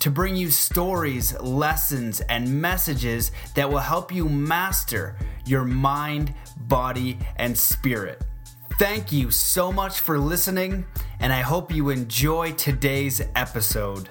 to bring you stories, lessons, and messages that will help you master your mind, body, and spirit. Thank you so much for listening, and I hope you enjoy today's episode.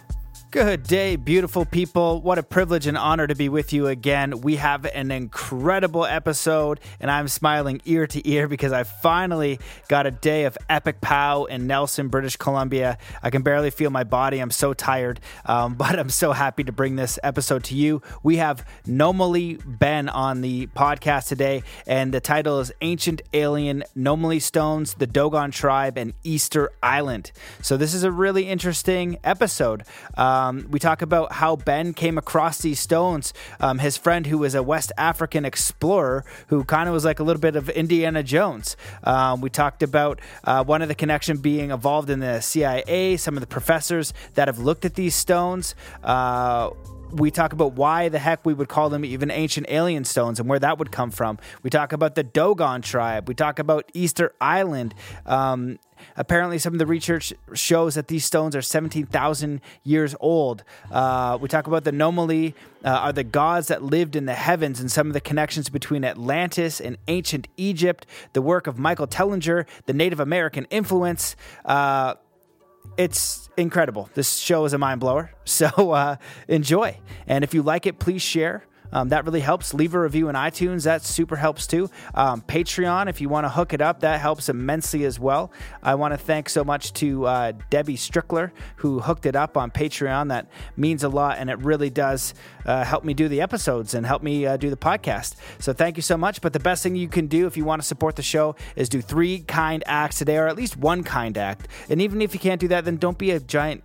Good day, beautiful people. What a privilege and honor to be with you again. We have an incredible episode, and I'm smiling ear to ear because I finally got a day of epic pow in Nelson, British Columbia. I can barely feel my body. I'm so tired, um, but I'm so happy to bring this episode to you. We have Nomoli Ben on the podcast today, and the title is Ancient Alien Nomoli Stones, the Dogon Tribe, and Easter Island. So, this is a really interesting episode. Um, um, we talk about how Ben came across these stones. Um, his friend, who was a West African explorer, who kind of was like a little bit of Indiana Jones. Um, we talked about uh, one of the connection being involved in the CIA, some of the professors that have looked at these stones. Uh, we talk about why the heck we would call them even ancient alien stones and where that would come from. We talk about the Dogon tribe. We talk about Easter Island. Um, apparently, some of the research shows that these stones are 17,000 years old. Uh, we talk about the Nomoli uh, are the gods that lived in the heavens and some of the connections between Atlantis and ancient Egypt, the work of Michael Tellinger, the Native American influence. Uh, it's incredible. This show is a mind blower. So uh, enjoy. And if you like it, please share. Um, that really helps. Leave a review in iTunes. That super helps too. Um, Patreon, if you want to hook it up, that helps immensely as well. I want to thank so much to uh, Debbie Strickler who hooked it up on Patreon. That means a lot, and it really does uh, help me do the episodes and help me uh, do the podcast. So thank you so much. But the best thing you can do if you want to support the show is do three kind acts today, or at least one kind act. And even if you can't do that, then don't be a giant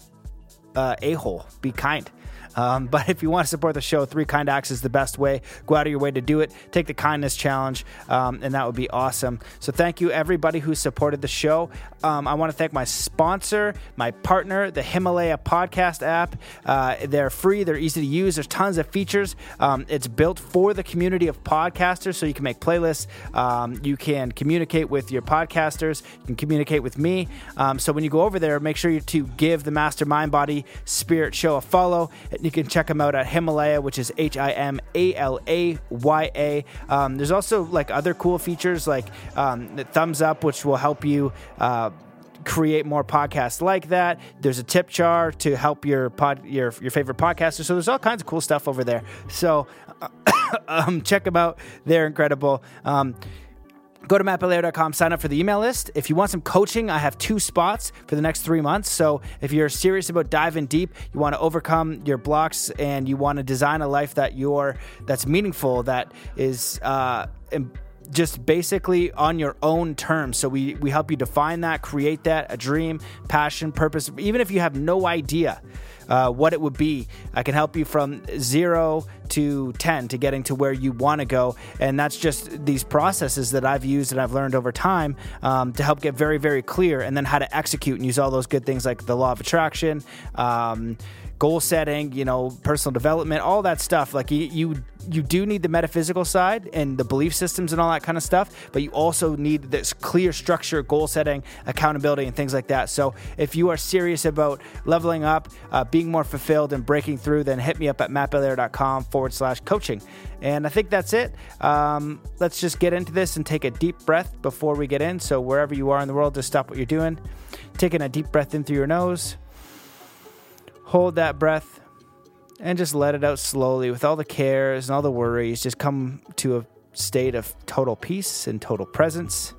uh, a hole. Be kind. Um, but if you want to support the show, Three Kind Acts is the best way. Go out of your way to do it. Take the kindness challenge, um, and that would be awesome. So thank you, everybody who supported the show. Um, I want to thank my sponsor, my partner, the Himalaya Podcast app. Uh, they're free, they're easy to use, there's tons of features. Um, it's built for the community of podcasters, so you can make playlists, um, you can communicate with your podcasters, you can communicate with me. Um, so when you go over there, make sure you to give the Mastermind Body Spirit Show a follow. You can check them out at Himalaya, which is H I M A L A Y A. Um, there's also like other cool features like um, thumbs up, which will help you. Uh, create more podcasts like that. There's a tip jar to help your pod, your your favorite podcaster. So there's all kinds of cool stuff over there. So um, check them out; they're incredible. Um, Go to mattbelair.com, sign up for the email list. If you want some coaching, I have two spots for the next three months. So if you're serious about diving deep, you want to overcome your blocks and you want to design a life that you're that's meaningful, that is uh, just basically on your own terms. So we we help you define that, create that, a dream, passion, purpose, even if you have no idea uh, what it would be. I can help you from zero to 10 to getting to where you want to go. And that's just these processes that I've used and I've learned over time um, to help get very, very clear and then how to execute and use all those good things like the law of attraction. Um, goal setting, you know, personal development, all that stuff. Like you, you, you do need the metaphysical side and the belief systems and all that kind of stuff, but you also need this clear structure, goal setting, accountability, and things like that. So if you are serious about leveling up, uh, being more fulfilled, and breaking through, then hit me up at mattbelair.com forward slash coaching. And I think that's it. Um, let's just get into this and take a deep breath before we get in. So wherever you are in the world, just stop what you're doing. Taking a deep breath in through your nose hold that breath and just let it out slowly with all the cares and all the worries. Just come to a state of total peace and total presence.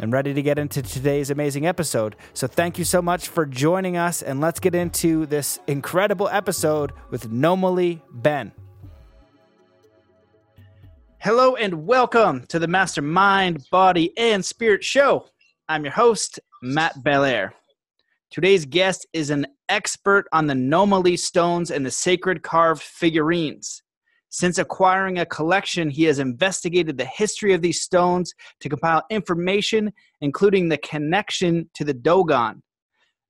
And ready to get into today's amazing episode. So, thank you so much for joining us, and let's get into this incredible episode with Nomoli Ben. Hello, and welcome to the Mastermind, Body, and Spirit Show. I'm your host, Matt Belair. Today's guest is an expert on the Nomoli stones and the sacred carved figurines. Since acquiring a collection, he has investigated the history of these stones to compile information, including the connection to the Dogon.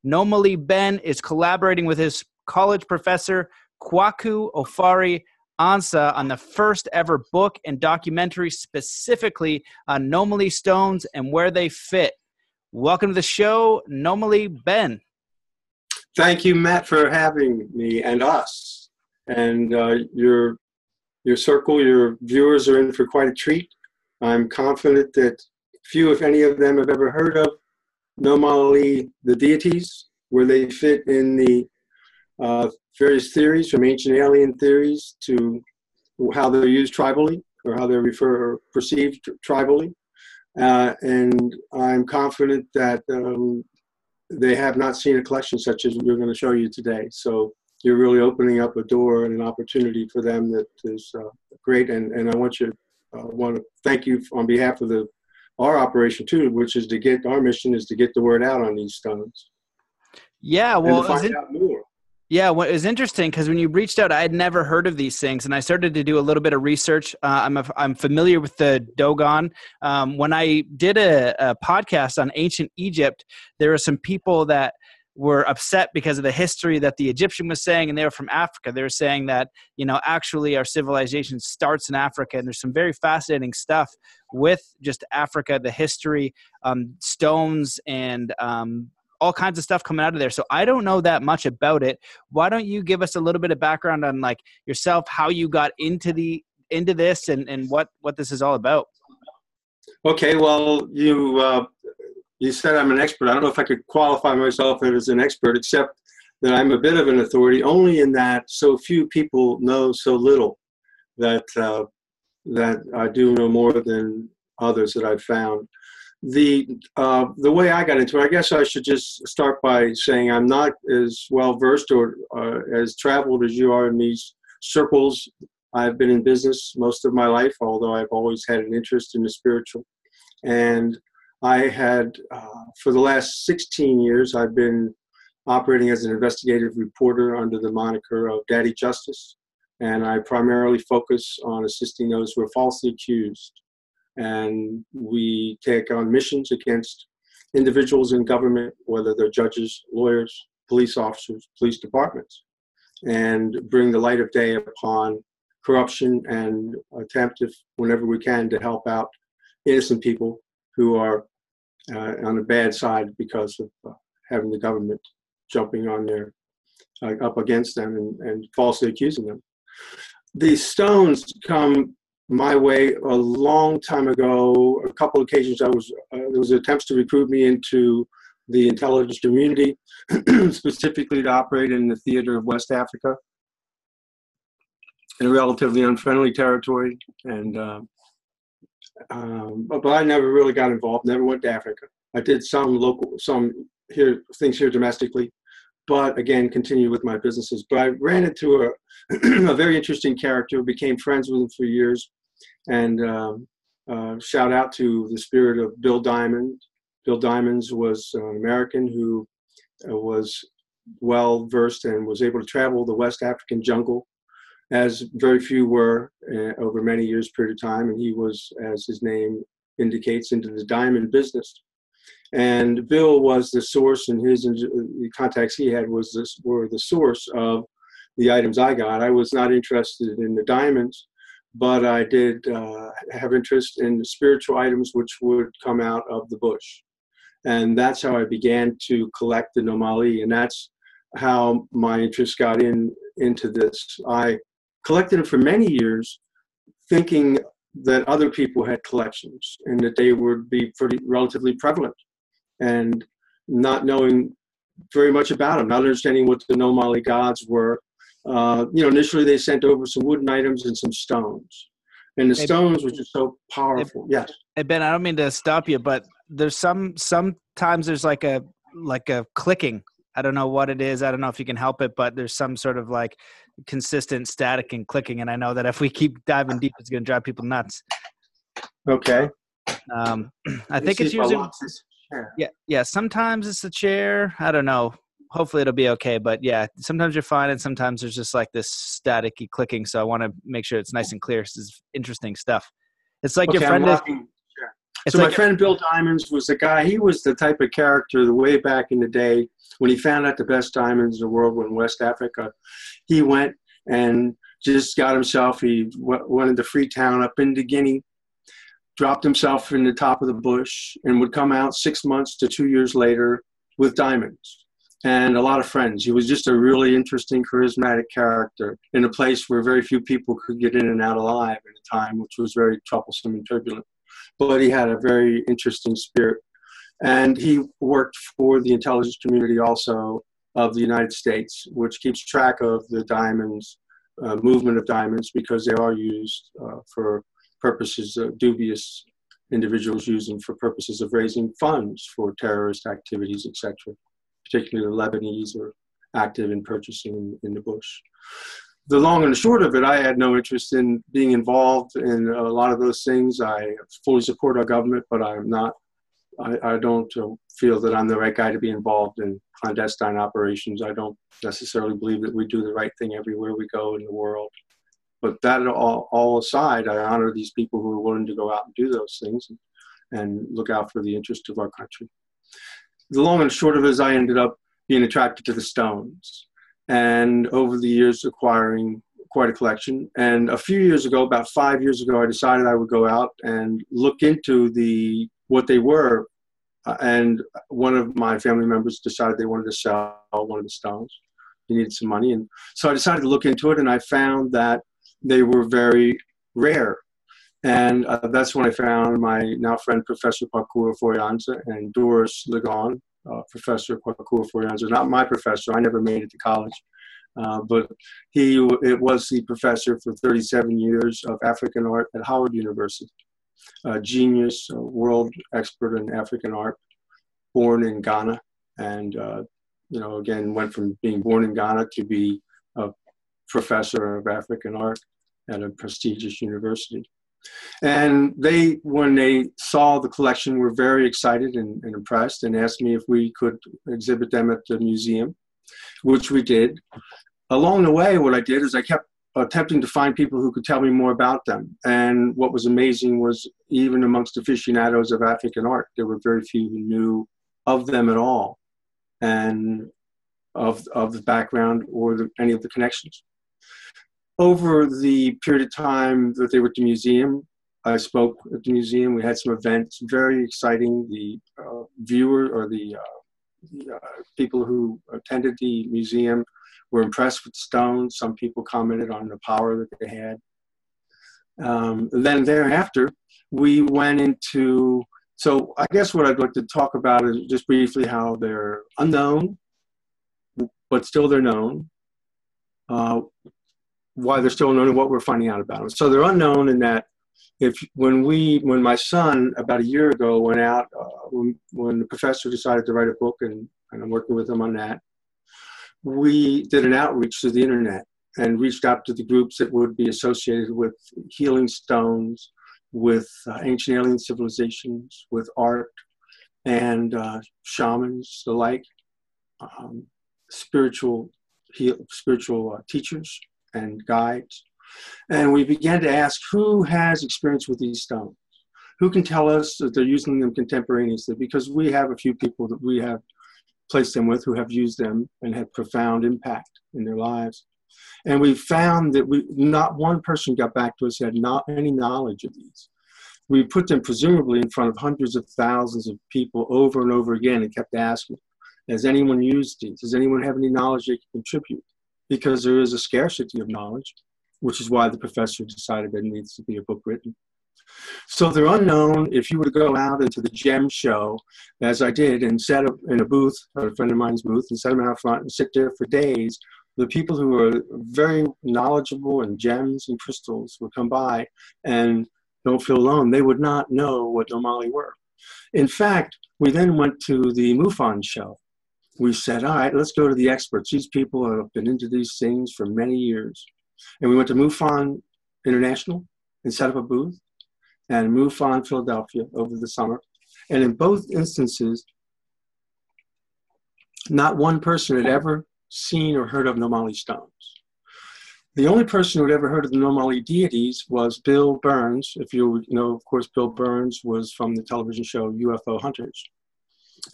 Nomoli Ben is collaborating with his college professor, Kwaku Ofori Ansa, on the first ever book and documentary specifically on Nomoli stones and where they fit. Welcome to the show, Nomoli Ben. Thank you, Matt, for having me and us. And uh, your your circle, your viewers are in for quite a treat. I'm confident that few, if any of them, have ever heard of Nomoli, the deities, where they fit in the uh, various theories, from ancient alien theories to how they're used tribally or how they're refer, perceived tribally. Uh, and I'm confident that um, they have not seen a collection such as we're going to show you today. So you're really opening up a door and an opportunity for them that is uh, great. And, and I want you uh, want to thank you on behalf of the our operation too, which is to get our mission is to get the word out on these stones. Yeah, well, find it, out more. Yeah, well, it was interesting because when you reached out, I had never heard of these things, and I started to do a little bit of research. Uh, I'm a, I'm familiar with the Dogon. Um, when I did a, a podcast on ancient Egypt, there were some people that were upset because of the history that the Egyptian was saying, and they were from Africa. They were saying that you know actually our civilization starts in Africa, and there's some very fascinating stuff with just Africa, the history, um, stones, and um, all kinds of stuff coming out of there. So I don't know that much about it. Why don't you give us a little bit of background on like yourself, how you got into the into this, and and what what this is all about? Okay, well, you uh, you said I'm an expert. I don't know if I could qualify myself as an expert, except that I'm a bit of an authority, only in that so few people know so little that uh, that I do know more than others that I've found. The uh, the way I got into it, I guess I should just start by saying I'm not as well versed or uh, as traveled as you are in these circles. I've been in business most of my life, although I've always had an interest in the spiritual, and I had, uh, for the last 16 years, I've been operating as an investigative reporter under the moniker of Daddy Justice. And I primarily focus on assisting those who are falsely accused. And we take on missions against individuals in government, whether they're judges, lawyers, police officers, police departments, and bring the light of day upon corruption and attempt, if whenever we can, to help out innocent people who are uh, on the bad side because of uh, having the government jumping on their uh, up against them and, and falsely accusing them. These stones come my way a long time ago. A couple occasions, I was uh, there was attempts to recruit me into the intelligence community, specifically to operate in the theater of West Africa, in a relatively unfriendly territory, and uh, um, but, I never really got involved. Never went to Africa. I did some local, some here things here domestically, but again, continued with my businesses. But I ran into a, a very interesting character. Became friends with him for years, and um, uh, shout out to the spirit of Bill Diamond. Bill Diamonds was an American who uh, was well versed and was able to travel the West African jungle as very few were uh, over many years period of time. And he was as his name indicates into the diamond business. And bill was the source and his the contacts he had was this were the source of the items i got. I was not interested in the diamonds but i did uh, have interest in the spiritual items which would come out of the bush and that's how i began to collect the nomoli and that's how my interest got in into this i collected them for many years, thinking that other people had collections and that they would be pretty relatively prevalent, and not knowing very much about them, not understanding what the Nomoli gods were. Uh, you know, initially they sent over some wooden items and some stones, and the hey, stones were just so powerful. Hey, yes. Hey Ben, I don't mean to stop you, but there's some sometimes there's like a like a clicking I don't know what it is. I don't know if you can help it, but there's some sort of like consistent static and clicking. And I know that if we keep diving deep, it's going to drive people nuts. Okay. Um, I think it's usually. Yeah, yeah. Sometimes it's the chair. I don't know. Hopefully it'll be okay. But yeah, sometimes you're fine, and sometimes there's just like this staticky clicking. So I want to make sure it's nice and clear. This is interesting stuff. It's like okay, your friend. Is, so like my friend Bill Diamonds was the guy. He was the type of character the way back in the day when he found out the best diamonds in the world were in West Africa. He went and just got himself. He went into Freetown up into Guinea, dropped himself in the top of the bush, and would come out six months to two years later with diamonds and a lot of friends. He was just a really interesting, charismatic character in a place where very few people could get in and out alive at a time, which was very troublesome and turbulent but he had a very interesting spirit. And he worked for the intelligence community also of the United States, which keeps track of the diamonds, uh, movement of diamonds, because they are used uh, for purposes of dubious individuals them for purposes of raising funds for terrorist activities, etc. Particularly the Lebanese are active in purchasing in, the bush the long and the short of it, I had no interest in being involved in a lot of those things. I fully support our government, but I'm not. I, I don't uh, feel that I'm the right guy to be involved in clandestine operations. I don't necessarily believe that we do the right thing everywhere we go in the world. But that all, all aside, I honor these people who are willing to go out and do those things and, and look out for the interest of our country. The long and short of it is, I ended up being attracted to the Stones and over the years acquiring quite a collection. And a few years ago, about five years ago, I decided I would go out and look into the what they were. Uh, and one of my family members decided they wanted to sell one of the stones. He needed some money, and so I decided to look into it. And I found that they were very rare. And uh, that's when I found my now friend Professor Kwaku Afo-Ayanza and Doris Ligon, uh, Professor Kwaku Afo-Ayanza, not my professor. I never made it to college. Uh, but he it was the professor for 37 years of African art at Howard University. A genius, a world expert in African art, born in Ghana, and uh, you know again went from being born in Ghana to be a professor of African art at a prestigious university. And they, when they saw the collection, were very excited and, and, impressed and asked me if we could exhibit them at the museum, which we did. Along the way, what I did is I kept attempting to find people who could tell me more about them. And what was amazing was even amongst aficionados of African art, there were very few who knew of them at all and of, of the background or the, any of the connections over the period of time that they were at the museum, I spoke at the museum. We had some events, very exciting. The uh, viewer or the, uh, the uh, people who attended the museum were impressed with stones. Some people commented on the power that they had. Um, then thereafter, we went into. So I guess what I'd like to talk about is just briefly how they're unknown, but still they're known. Why they're still unknown and what we're finding out about them. So they're unknown in that if when we when my son about a year ago went out uh, when, when the professor decided to write a book and, and I'm working with him on that, we did an outreach to the internet and reached out to the groups that would be associated with healing stones, with uh, ancient alien civilizations, with art, and uh, shamans, the like, um, spiritual, heal, spiritual uh, teachers, and guides. And we began to ask who has experience with these stones? Who can tell us that they're using them contemporaneously? Because we have a few people that we have placed them with who have used them and had profound impact in their lives. And we found that we not one person got back to us had not any knowledge of these. We put them presumably in front of hundreds of thousands of people over and over again and kept asking, has anyone used these? Does anyone have any knowledge they can contribute? Because there is a scarcity of knowledge, which is why the professor decided there needs to be a book written. So they're unknown. If you were to go out into the gem show, as I did, and set up in a booth, a friend of mine's booth, and set them out front and sit there for days, the people who are very knowledgeable in gems and crystals would come by and don't feel alone. They would not know what Nomoli were. In fact, we then went to the MUFON show, we said, all right, let's go to the experts. These people have been into these things for many years. And we went to MUFON International and set up a booth and MUFON Philadelphia over the summer. And in both instances, not one person had ever seen or heard of Nomoli stones. The only person who had ever heard of the Nomoli deities was Bill Burns. If you know, of course, Bill Burns was from the television show UFO Hunters.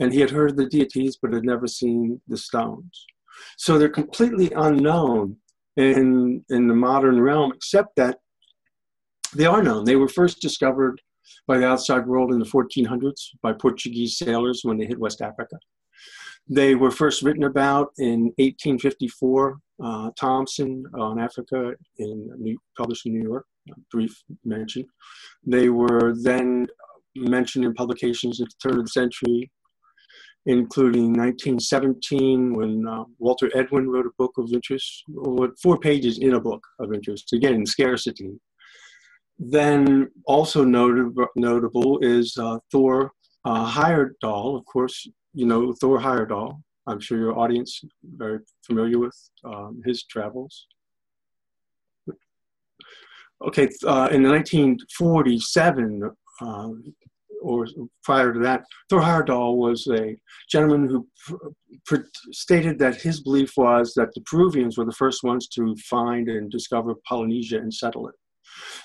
And he had heard of the deities, but had never seen the stones. So they're completely unknown in, in the modern realm, except that they are known. They were first discovered by the outside world in the 1400s by Portuguese sailors when they hit West Africa. They were first written about in 1854. Uh, Thompson on Africa, in New, published in New York, brief mention. They were then mentioned in publications at the turn of the century, including 1917 when uh, Walter Edwin wrote a book of interest, four pages in a book of interest, again, scarcity. Then also notable is uh, Thor uh, Heyerdahl, of course, you know Thor Heyerdahl. I'm sure your audience very familiar with um, his travels. Okay, uh, in 1947, uh, or prior to that, Thor Heyerdahl was a gentleman who stated that his belief was that the Peruvians were the first ones to find and discover Polynesia and settle it.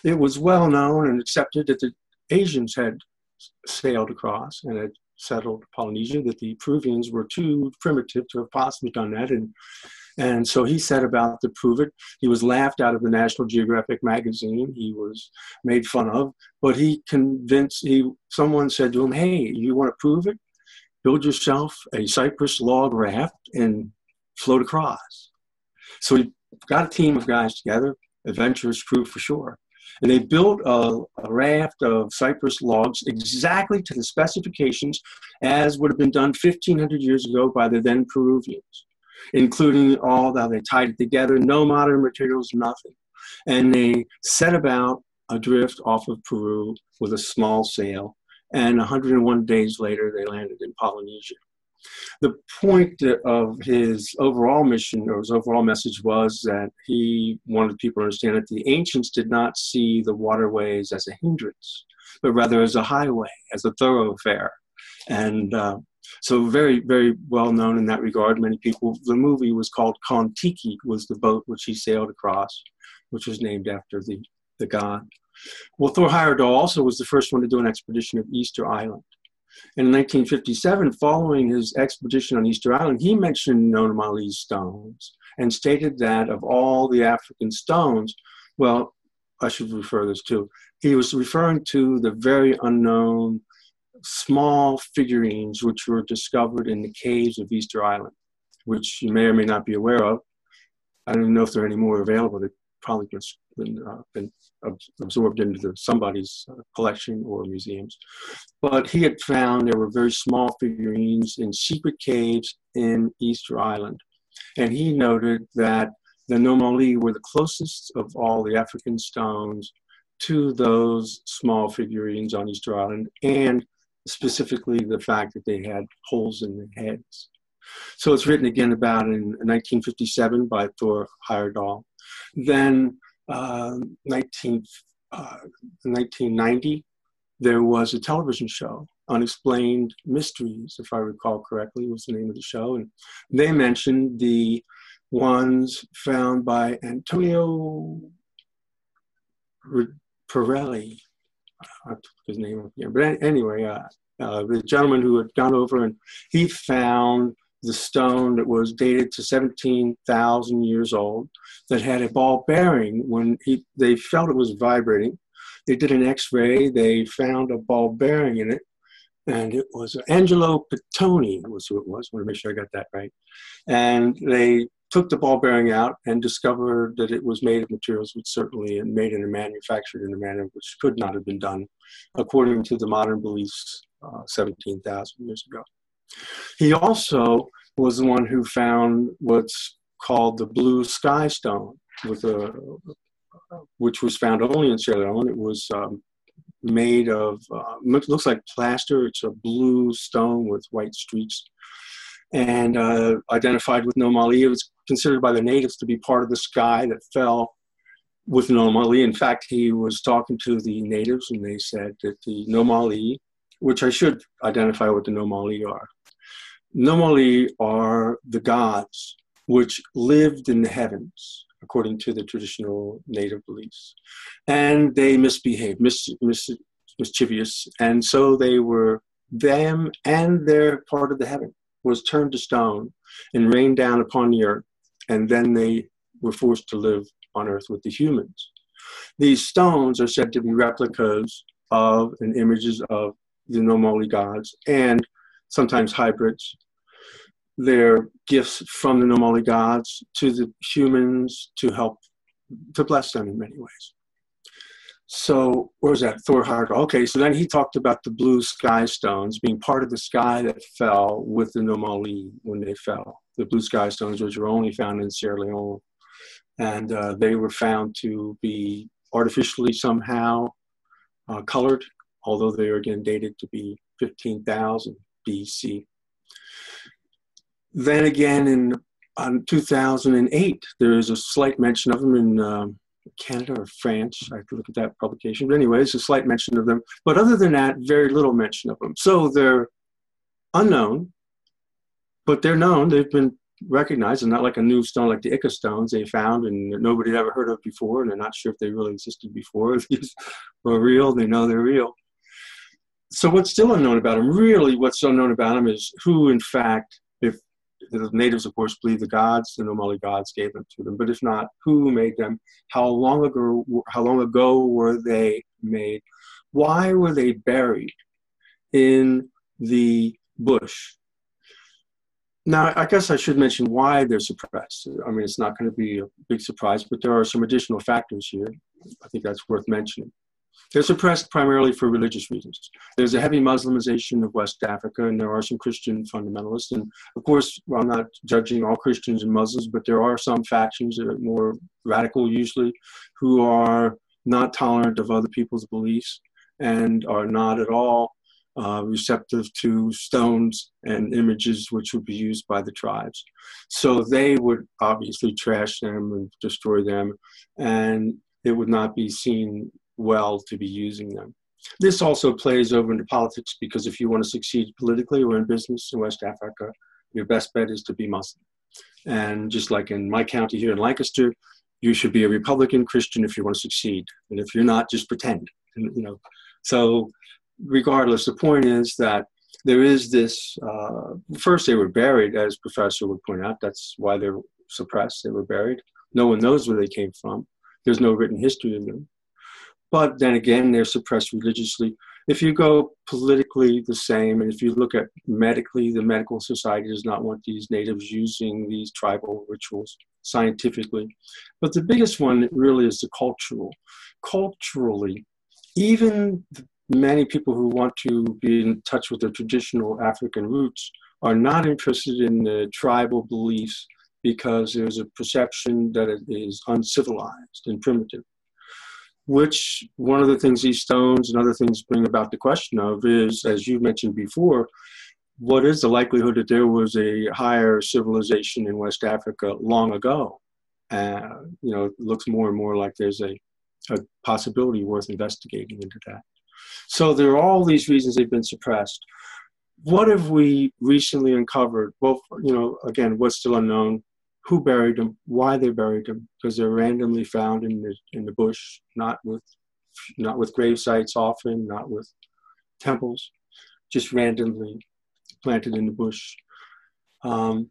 It was well known and accepted that the Asians had sailed across and had settled Polynesia, that the Peruvians were too primitive to have possibly done that. And, and so he set about to prove it. He was laughed out of the National Geographic magazine. He was made fun of, but he convinced, he, someone said to him, hey, you want to prove it? Build yourself a cypress log raft and float across. So he got a team of guys together, adventurous crew for sure. And they built a, a, raft of cypress logs exactly to the specifications as would have been done 1500 years ago by the then Peruvians, including all that they tied it together, no modern materials, nothing. And they set about adrift off of Peru with a small sail. And 101 days later, they landed in Polynesia. The point of his overall mission or his overall message was that he wanted people to understand that the ancients did not see the waterways as a hindrance, but rather as a highway, as a thoroughfare. And uh, so very, very well known in that regard. Many people, the movie was called Kon-Tiki, was the boat which he sailed across, which was named after the, the god. Well, Thor Heyerdahl also was the first one to do an expedition of Easter Island. And in 1957, following his expedition on Easter Island, he mentioned Nomoli's stones and stated that of all the African stones, well, I should refer this to, he was referring to the very unknown small figurines which were discovered in the caves of Easter Island, which you may or may not be aware of. I don't know if there are any more available. They've probably been, uh, been absorbed into somebody's uh, collection or museums. But he had found there were very small figurines in secret caves in Easter Island. And he noted that the Nomoli were the closest of all the African stones to those small figurines on Easter Island, and specifically the fact that they had holes in their heads. So it's written again about in 1957 by Thor Heyerdahl. Then 19, uh, 1990, there was a television show, Unexplained Mysteries, if I recall correctly, was the name of the show. And they mentioned the ones found by Antonio Pirelli. Took his name up here. But anyway, uh, uh, the gentleman who had gone over and he found the stone that was dated to 17,000 years old that had a ball bearing when he, they felt it was vibrating. They did an x-ray, they found a ball bearing in it, and it was Angelo Pittoni was who it was. I want to make sure I got that right. And they took the ball bearing out and discovered that it was made of materials which certainly and made and manufactured in a manner which could not have been done according to the modern beliefs uh, 17,000 years ago. He also was the one who found what's called the blue sky stone, with a, which was found only in Sierra Leone. It was um, made of, uh, looks like plaster. It's a blue stone with white streaks. And uh, identified with Nomoli. It was considered by the natives to be part of the sky that fell with Nomoli. In fact, he was talking to the natives, and they said that the Nomoli, which I should identify what the Nomoli are, Nomoli are the gods which lived in the heavens, according to the traditional native beliefs. And they misbehaved, mis- mis- mischievous. And so they were, them and their part of the heaven was turned to stone and rained down upon the earth. And then they were forced to live on earth with the humans. These stones are said to be replicas of and images of the Nomoli gods and sometimes hybrids. They're gifts from the Nomoli gods to the humans to help to bless them in many ways. So, where was that? Thor Heyerdahl. Okay, so then he talked about the blue sky stones being part of the sky that fell with the Nomoli when they fell. The blue sky stones, which were only found in Sierra Leone. And uh, they were found to be artificially somehow uh, colored, although they are again dated to be 15,000 BC. Then again, in on 2008, there is a slight mention of them in um, Canada or France. I have to look at that publication. But anyways, a slight mention of them. But other than that, very little mention of them. So they're unknown, but they're known. They've been recognized and not like a new stone like the Ica stones they found and nobody had ever heard of before and they're not sure if they really existed before. These were real, they know they're real. So what's still unknown about them, really what's unknown about them is who in fact, the natives of course believe the gods, the Nomoli gods gave them to them, but if not, who made them? How long ago how long ago were they made? Why were they buried in the bush now, I guess I should mention why they're suppressed. I mean, it's not going to be a big surprise, but there are some additional factors here. I think that's worth mentioning. They're suppressed primarily for religious reasons. There's a heavy Muslimization of West Africa, and there are some Christian fundamentalists. And of course, I'm not judging all Christians and Muslims, but there are some factions that are more radical, usually, who are not tolerant of other people's beliefs and are not at all uh, receptive to stones and images which would be used by the tribes. So they would obviously trash them and destroy them, and it would not be seen well to be using them. This also plays over into politics because if you want to succeed politically or in business in West Africa, your best bet is to be Muslim. And just like in my county here in Lancaster, you should be a Republican Christian if you want to succeed. And if you're not, just pretend. And, you know, so regardless, the point is that there is this. Uh, first, they were buried, as Professor would point out. That's why they're suppressed. They were buried. No one knows where they came from. There's no written history of them. But then again, they're suppressed religiously. If you go politically the same, and if you look at medically, the medical society does not want these natives using these tribal rituals scientifically. But the biggest one really is the cultural. Culturally, even many people who want to be in touch with their traditional African roots are not interested in the tribal beliefs because there's a perception that it is uncivilized and primitive. Which one of the things these stones and other things bring about the question of is, as you mentioned before, what is the likelihood that there was a higher civilization in West Africa long ago? Uh, you know, it looks more and more like there's a, a possibility worth investigating into that. So there are all these reasons they've been suppressed. What have we recently uncovered? Well, you know, again, what's still unknown? Who buried them? Why they buried them? Because they're randomly found in the in the bush, not with not with grave sites often, not with temples, just randomly planted in the bush. Um,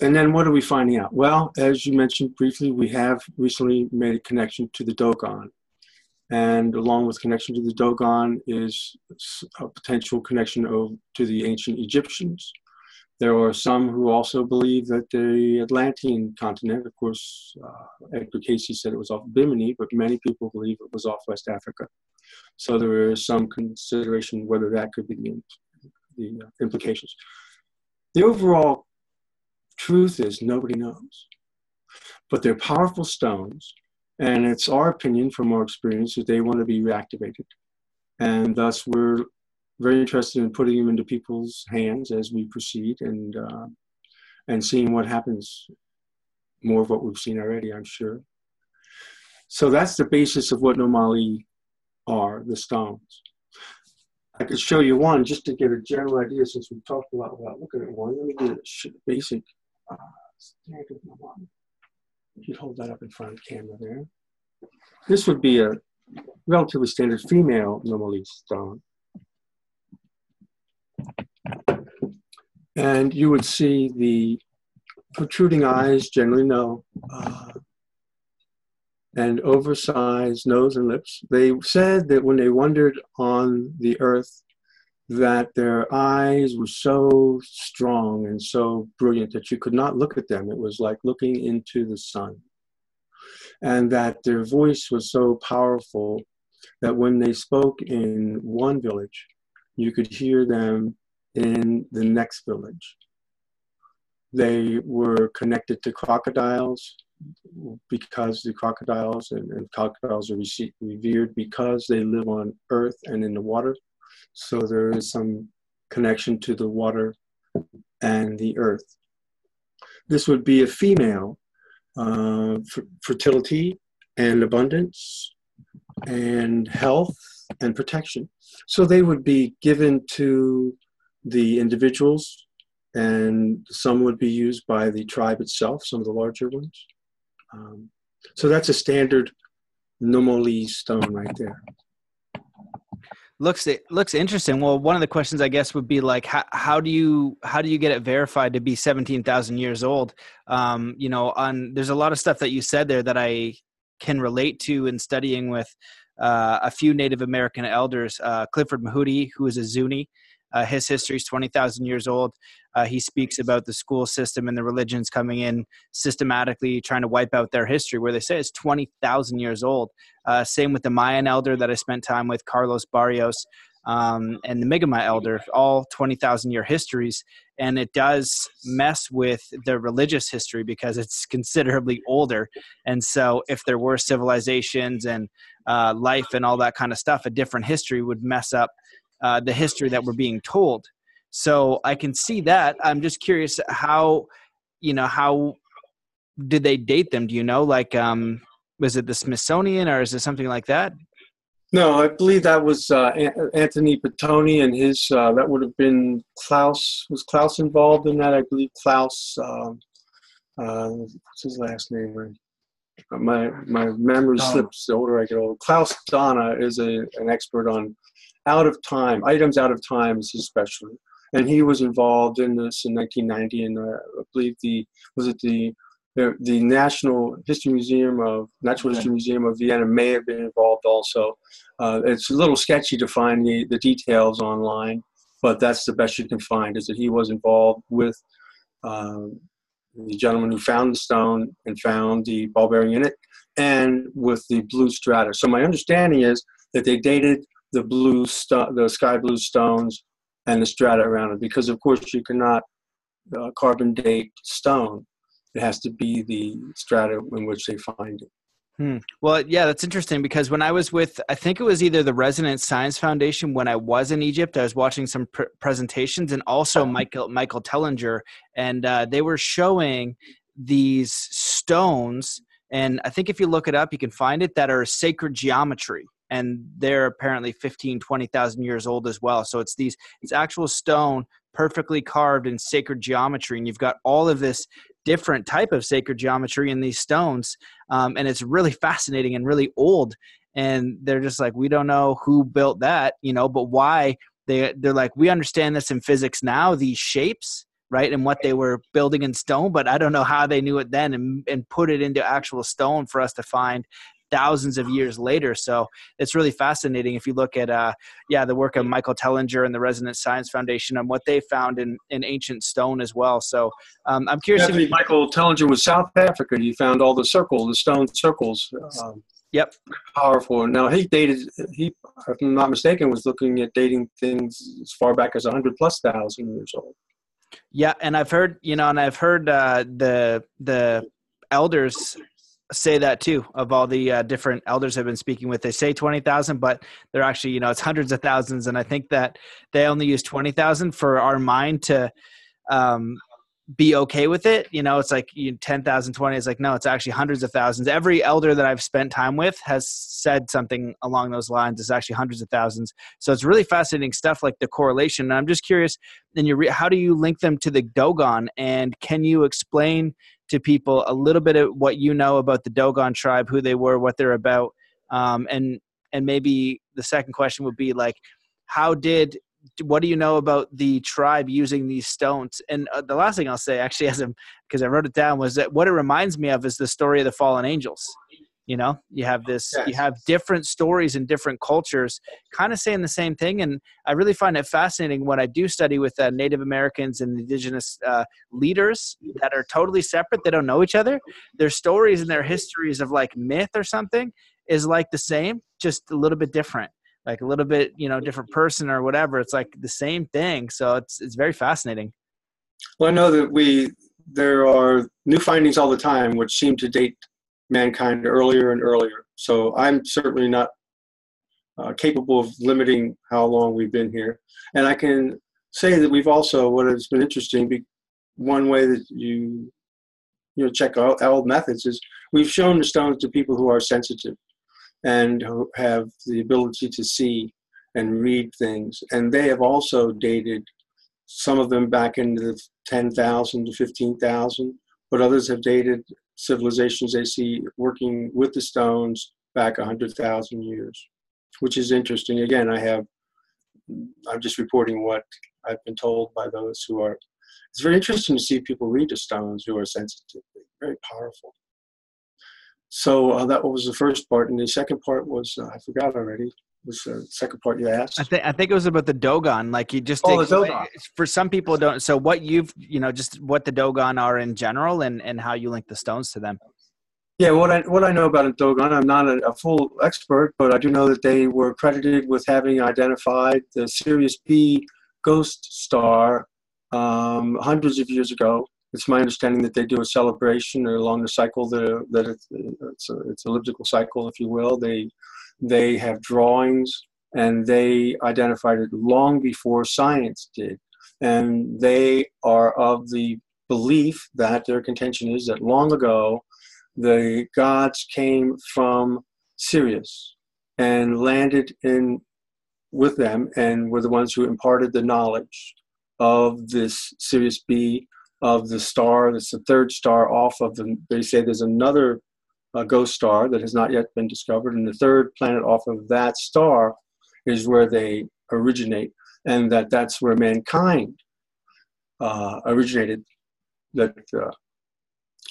and then what are we finding out? Well, as you mentioned briefly, we have recently made a connection to the Dogon, and along with connection to the Dogon is a potential connection of, to the ancient Egyptians. There are some who also believe that the Atlantean continent, of course, uh, Edgar Cayce said it was off Bimini, but many people believe it was off West Africa. So there is some consideration whether that could be the, the uh, implications. The overall truth is nobody knows. But they're powerful stones and it's our opinion from our experience that they want to be reactivated. And thus, we're very interested in putting them into people's hands as we proceed and, uh, and seeing what happens. More of what we've seen already, I'm sure. So that's the basis of what Nomoli are, the stones. I could show you one just to get a general idea since we talked a lot about looking at one. Let me do a basic uh, standard one. You'd hold that up in front of the camera there. This would be a relatively standard female Nomoli stone. And you would see the protruding eyes, generally no, uh, and oversized nose and lips. They said that when they wandered on the earth, that their eyes were so strong and so brilliant that you could not look at them. It was like looking into the sun. And that their voice was so powerful that when they spoke in one village, you could hear them in the next village. They were connected to crocodiles because the crocodiles and, and crocodiles are revered because they live on earth and in the water. So there is some connection to the water and the earth. This would be a female uh, fertility and abundance and health and protection. So they would be given to the individuals, and some would be used by the tribe itself, some of the larger ones. Um, so that's a standard Nomoli stone right there. Looks it looks interesting. Well, one of the questions I guess would be like, how, how do you how do you get it verified to be seventeen thousand years old? Um, you know, on there's a lot of stuff that you said there that I can relate to in studying with uh, a few Native American elders. Uh, Clifford Mahooty, who is a Zuni, uh, his history is 20,000 years old. Uh, he speaks about the school system and the religions coming in systematically trying to wipe out their history, where they say it's 20,000 years old. Uh, same with the Mayan elder that I spent time with, Carlos Barrios, um, and the Mi'kmaq elder, all 20,000 year histories. And it does mess with the religious history because it's considerably older. And so, if there were civilizations and uh, life and all that kind of stuff, a different history would mess up uh, the history that we're being told. So I can see that. I'm just curious how, you know, how did they date them? Do you know? Like, um, was it the Smithsonian or is it something like that? No, I believe that was uh, Anthony Pittoni and his. Uh, that would have been Klaus. Was Klaus involved in that? I believe Klaus. Um, uh, what's his last name? My my memory slips the older I get old. Klaus Dona is a, an expert on out of time, items out of times especially. And he was involved in this in 1990, and uh, I believe the was it the the, the National History Museum of Natural okay. History Museum of Vienna may have been involved also. Uh, it's a little sketchy to find the, the details online, but that's the best you can find. Is that he was involved with um, the gentleman who found the stone and found the ball bearing in it, and with the blue strata. So my understanding is that they dated the blue the sky blue stones and the strata around it because of course you cannot uh, carbon date stone it has to be the strata in which they find it. Hmm. Well, yeah, that's interesting because when I was with, I think it was either the Resonance Science Foundation when I was in Egypt, I was watching some pr- presentations, and also Michael Michael Tellinger, and uh, they were showing these stones, and I think if you look it up, you can find it that are sacred geometry, and they're apparently 15 20,000 years old as well. So it's these it's actual stone perfectly carved in sacred geometry and you've got all of this different type of sacred geometry in these stones um, and it's really fascinating and really old and they're just like we don't know who built that you know but why they they're like we understand this in physics now these shapes right and what they were building in stone but i don't know how they knew it then and, and put it into actual stone for us to find thousands of years later. So it's really fascinating if you look at, uh, yeah, the work of Michael Tellinger and the Resonance Science Foundation and what they found in, in ancient stone as well. So um, I'm curious. if, Michael Tellinger was South Africa. He found all the circles, the stone circles. Um, yep. Powerful. Now he dated. He, if I'm not mistaken, was looking at dating things as far back as 100 plus thousand years old. Yeah, and I've heard, you know, and I've heard uh, the the elders say that too of all the uh, different elders I've been speaking with. They say 20,000, but they're actually, you know, it's hundreds of thousands. And I think that they only use 20,000 for our mind to, um, be okay with it. You know, it's like you 10,000, 20. It's like, no, it's actually hundreds of thousands. Every elder that I've spent time with has said something along those lines. It's actually hundreds of thousands. So it's really fascinating stuff like the correlation. And I'm just curious, in your, how do you link them to the Dogon? And can you explain to people a little bit of what you know about the Dogon tribe, who they were, what they're about? Um, and, and maybe the second question would be like, how did what do you know about the tribe using these stones? And uh, the last thing I'll say, actually, as because I wrote it down, was that what it reminds me of is the story of the fallen angels. You know, you have this, yes. you have different stories in different cultures, kind of saying the same thing. And I really find it fascinating when I do study with uh, Native Americans and indigenous uh, leaders that are totally separate. They don't know each other. Their stories and their histories of like myth or something is like the same, just a little bit different like a little bit you know different person or whatever it's like the same thing so it's it's very fascinating well i know that we there are new findings all the time which seem to date mankind earlier and earlier so i'm certainly not uh, capable of limiting how long we've been here and i can say that we've also what has been interesting be, one way that you you know check out old methods is we've shown the stones to people who are sensitive and who have the ability to see and read things. And they have also dated some of them back into the 10,000 to 15,000, but others have dated civilizations they see working with the stones back 100,000 years, which is interesting. Again, I have, I'm just reporting what I've been told by those who are. It's very interesting to see people read the stones who are sensitive, very powerful. So uh, that was the first part, and the second part was uh, I forgot already. Was the second part you asked? I think I think it was about the Dogon. Like you just oh, the Dogon. for some people don't. So what you've you know just what the Dogon are in general, and and how you link the stones to them. Yeah, what I what I know about a Dogon, I'm not a, a, full expert, but I do know that they were credited with having identified the Sirius B ghost star um, hundreds of years ago, it's my understanding that they do a celebration along the cycle that, that it's, it's, a, it's elliptical cycle, if you will. They, they have drawings and they identified it long before science did. And they are of the belief that their contention is that long ago the gods came from Sirius and landed in with them and were the ones who imparted the knowledge of this Sirius B of the star. That's the third star off of them. They say there's another uh, ghost star that has not yet been discovered, and the third planet off of that star is where they originate, and that that's where mankind uh, originated. That uh,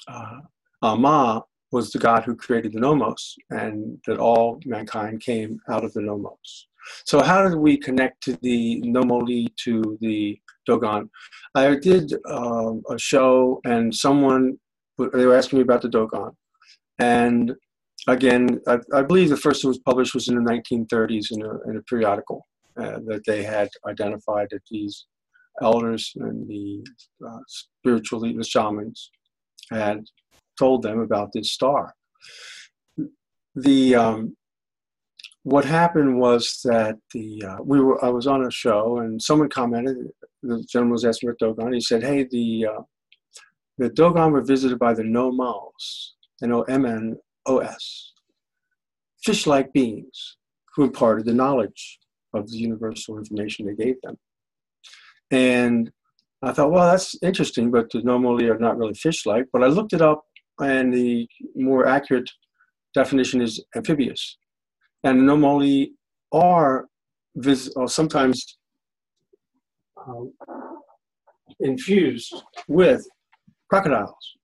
uh Amma was the god who created the nomos, and that all mankind came out of the nomos. So how did we connect to the Nomoli to the Dogon? I did um, a show and someone, they were asking me about the Dogon. And again, I, I believe the first it was published was in the 1930s in a, in a periodical uh, that they had identified that these elders and the uh, spiritual the shamans had told them about this star. The um, what happened was that the uh, we were I was on a show and someone commented. The gentleman was asking about Dogon. He said, "Hey, the uh, the Dogon were visited by the Nomos, N-O-M-N-O-S, fish-like beings who imparted the knowledge of the universal information they gave them." And I thought, well, that's interesting, but Nomoli are not really fish-like. But I looked it up, and the more accurate definition is amphibious and normally are vis- or sometimes um, infused with crocodiles.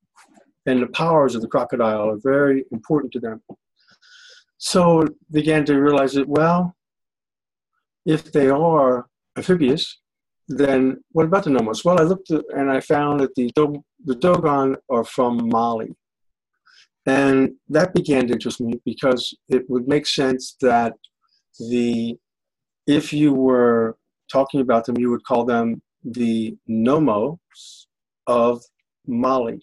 And the powers of the crocodile are very important to them. So began to realize that, well, if they are amphibious, then what about the nomos? Well, I looked at, and I found that the, the Dogon are from Mali. And that began to interest me because it would make sense that the if you were talking about them, you would call them the nomos of Mali.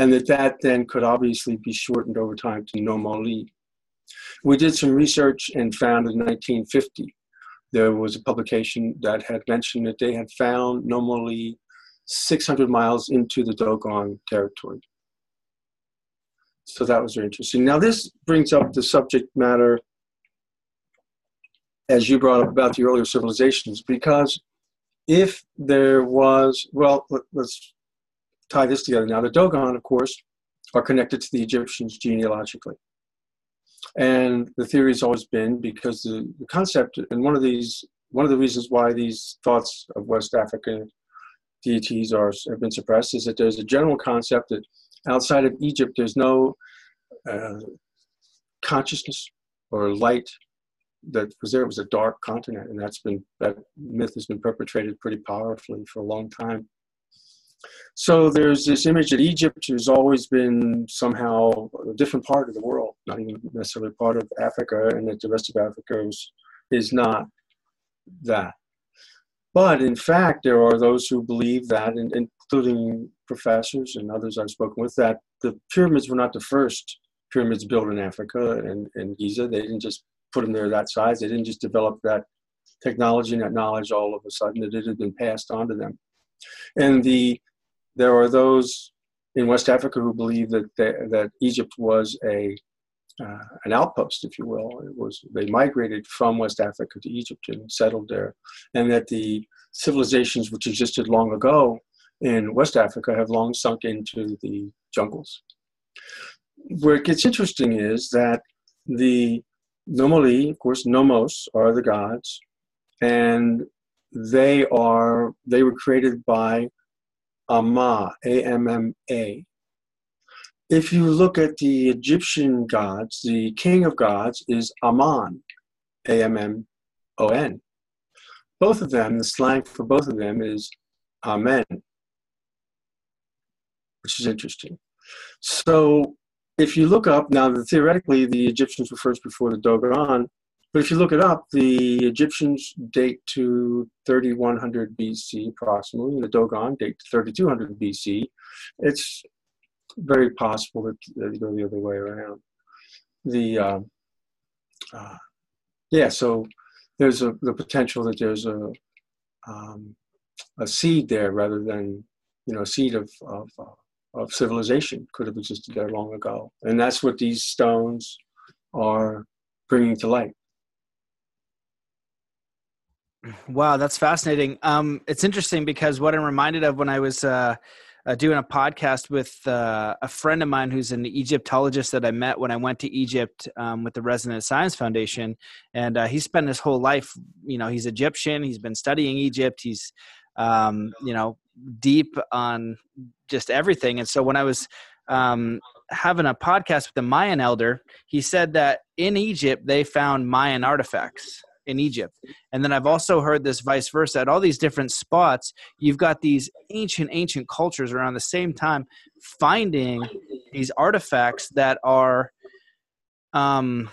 And that that then could obviously be shortened over time to Nomoli. We did some research and found in 1950 there was a publication that had mentioned that they had found Nomoli 600 miles into the Dogon territory. So that was very interesting. Now, this brings up the subject matter, as you brought up about the earlier civilizations, because if there was, well, let, us tie this together now. The Dogon, of course, are connected to the Egyptians genealogically. And the theory has always been because the, the concept, and one of these, one of the reasons why these thoughts of West African deities are have been suppressed is that there's a general concept that outside of Egypt there's no uh, consciousness or light that was there. It was a dark continent, and that's been that myth has been perpetrated pretty powerfully for a long time. So there's this image that Egypt has always been somehow a different part of the world, not even necessarily part of Africa, and that the rest of Africa is, is not that. But in fact, there are those who believe that, including professors and others I've spoken with, that the pyramids were not the first pyramids built in Africa and, and Giza. They didn't just put them there that size. They didn't just develop that technology and that knowledge all of a sudden. That it had been passed on to them. And the there are those in West Africa who believe that they, that Egypt was a uh, an outpost, if you will. It was they migrated from West Africa to Egypt and settled there, and that the civilizations which existed long ago in West Africa have long sunk into the jungles. Where it gets interesting is that the Nomoli, of course, Nomos are the gods, and they are they were created by Amma, A M M A, if you look at the Egyptian gods, the king of gods is Ammon, A M M O N. Both of them, the slang for both of them is Amen, which is interesting. So if you look up, now theoretically the Egyptians were first before the Dogon, but if you look it up, the Egyptians date to 3100 BC approximately, and the Dogon date to 3200 BC. It's very possible that they go the other way around. The uh, uh, yeah, so there's a the potential that there's a um, a seed there rather than you know a seed of of, uh, of civilization could have existed there long ago, and that's what these stones are bringing to light. Wow, that's fascinating. Um, it's interesting because what I'm reminded of when I was uh, uh, doing a podcast with uh, a friend of mine who's an Egyptologist that I met when I went to Egypt um, with the Resonance Science Foundation, and uh, he spent his whole life. You know, he's Egyptian. He's been studying Egypt. He's um, you know deep on just everything. And so when I was um, having a podcast with the Mayan elder, he said that in Egypt they found Mayan artifacts in Egypt. And then I've also heard this vice versa. At all these different spots, you've got these ancient, ancient cultures around the same time finding these artifacts that are um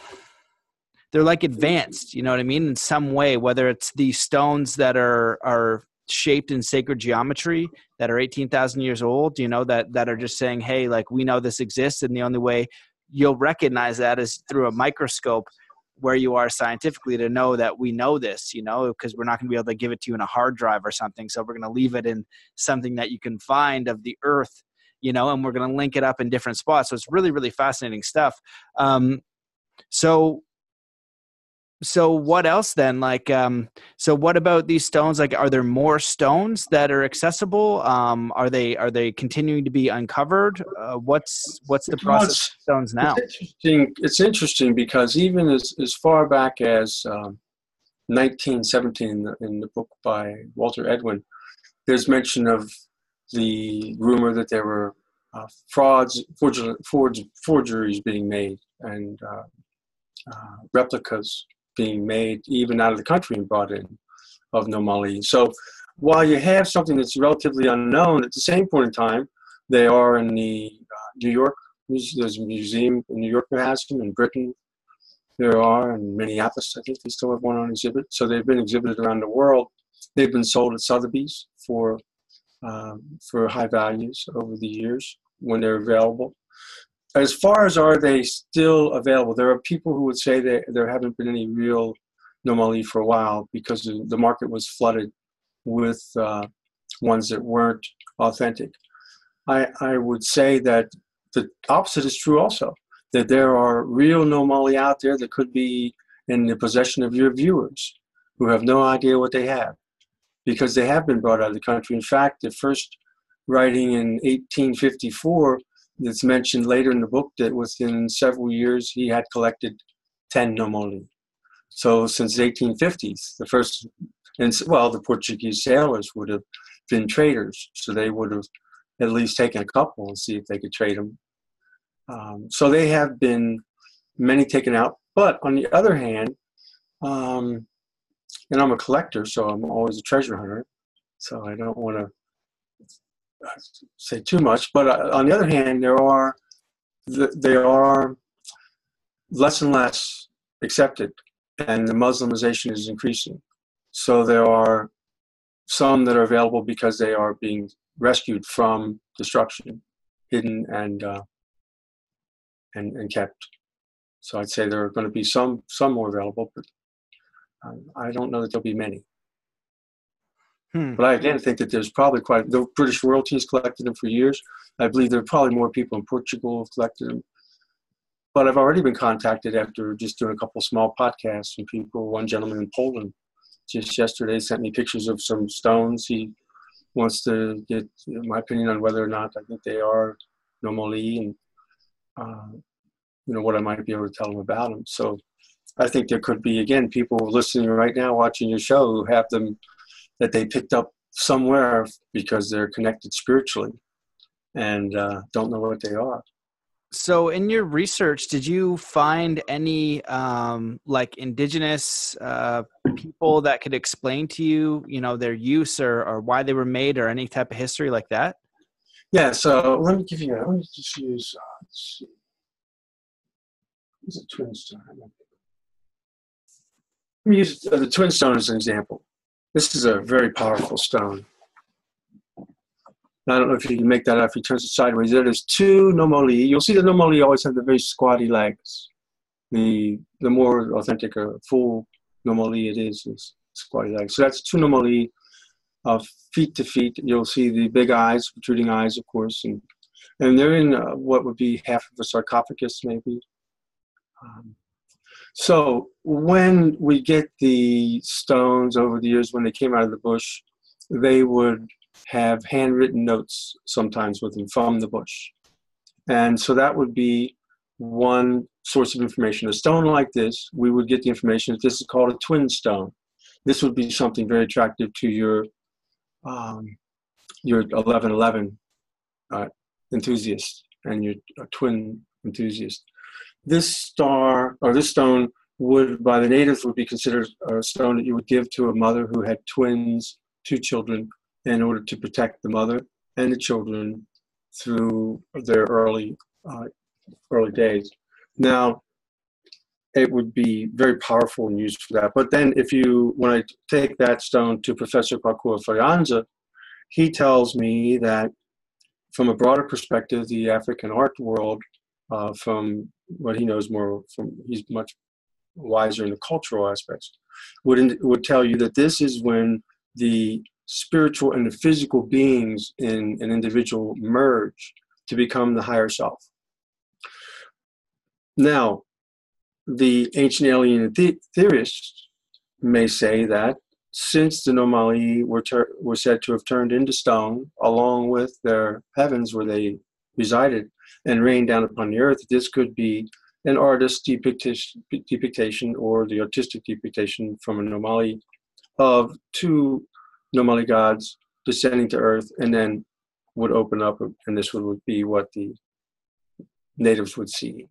they're like advanced, you know what I mean, in some way, whether it's these stones that are are shaped in sacred geometry that are 18,000 years old, you know, that that are just saying, "Hey, like we know this exists and the only way you'll recognize that is through a microscope where you are scientifically to know that we know this, you know, because we're not going to be able to give it to you in a hard drive or something. So we're going to leave it in something that you can find of the earth, you know, and we're going to link it up in different spots. So it's really, really fascinating stuff. Um, so so what else then? Like um so what about these stones? Like are there more stones that are accessible? Um are they are they continuing to be uncovered? Uh, what's what's the process of stones now? it's interesting it's interesting because even as as far back as um, 1917 in the, in the book by walter edwin there's mention of the rumor that there were uh, frauds forger, forge, forgeries being made and uh, uh, replicas being made even out of the country and brought in of Nomoli. So while you have something that's relatively unknown, at the same point in time, they are in the uh, New York. There's a museum in New York that has them. In Britain, there are. In Minneapolis, I think they still have one on exhibit. So they've been exhibited around the world. They've been sold at Sotheby's for um, for high values over the years when they're available as far as are they still available, there are people who would say that there haven't been any real Nomoli for a while because the market was flooded with uh, ones that weren't authentic. I, I would say that the opposite is true also, that there are real Nomoli out there that could be in the possession of your viewers who have no idea what they have because they have been brought out of the country. In fact, the first writing in 1854 that's mentioned later in the book that within several years he had collected 10 Nomoli. So since the 1850s, the first, and well, the Portuguese sailors would have been traders, so they would have at least taken a couple and see if they could trade them. Um, so they have been many taken out. But on the other hand, um, and I'm a collector, so I'm always a treasure hunter. So I don't want to say too much. But uh, on the other hand, there are they are less and less accepted, and the Muslimization is increasing. So there are some that are available because they are being rescued from destruction, hidden and uh, and and kept. So I'd say there are going to be some some more available, but um, I don't know that there'll be many. Hmm. But I again think that there's probably quite the British royalty has collected them for years. I believe there are probably more people in Portugal have collected them. But I've already been contacted after just doing a couple small podcasts from people. One gentleman in Poland just yesterday sent me pictures of some stones. He wants to get my opinion on whether or not I think they are Nomoli and uh, you know what I might be able to tell him about them. So I think there could be again people listening right now watching your show who have them that they picked up somewhere because they're connected spiritually and uh, don't know what they are. So, in your research, did you find any um, like indigenous uh, people that could explain to you, you know, their use or, or why they were made, or any type of history like that? Yeah. So let me give you. Let me just use. Uh, let's see. It's a twin stone. Let me use the twin stone as an example. This is a very powerful stone. I don't know if you can make that out if he turns it sideways. There's two nomoli. You'll see the nomoli always have the very squatty legs. The the more authentic or full nomoli it is, is squatty legs. So that's two nomoli, uh, feet to feet. You'll see the big eyes, protruding eyes, of course, and and they're in uh, what would be half of a sarcophagus, maybe. Um, so when we get the stones over the years, when they came out of the bush, they would have handwritten notes sometimes with them from the bush. And so that would be one source of information. A stone like this, we would get the information that this is called a twin stone. This would be something very attractive to your um, your 1111 uh, enthusiast and your uh, twin enthusiast. This star or this stone would, by the natives, would be considered a stone that you would give to a mother who had twins, two children, in order to protect the mother and the children through their early uh, early days. Now, it would be very powerful and used for that. But then, if you when I take that stone to Professor Kwaku Ofori Ansa, he tells me that from a broader perspective, the African art world, uh, from what he knows more from, he's much wiser in the cultural aspects, would would tell you that this is when the spiritual and the physical beings in an individual merge to become the higher self. Now, the ancient alien the- theorists may say that since the Nomoli were, ter- were said to have turned into stone, along with their heavens where they resided, and rain down upon the earth, this could be an artist's depiction, or the artistic depiction from a Nomoli of two Nomoli gods descending to earth and then would open up and this would be what the natives would see.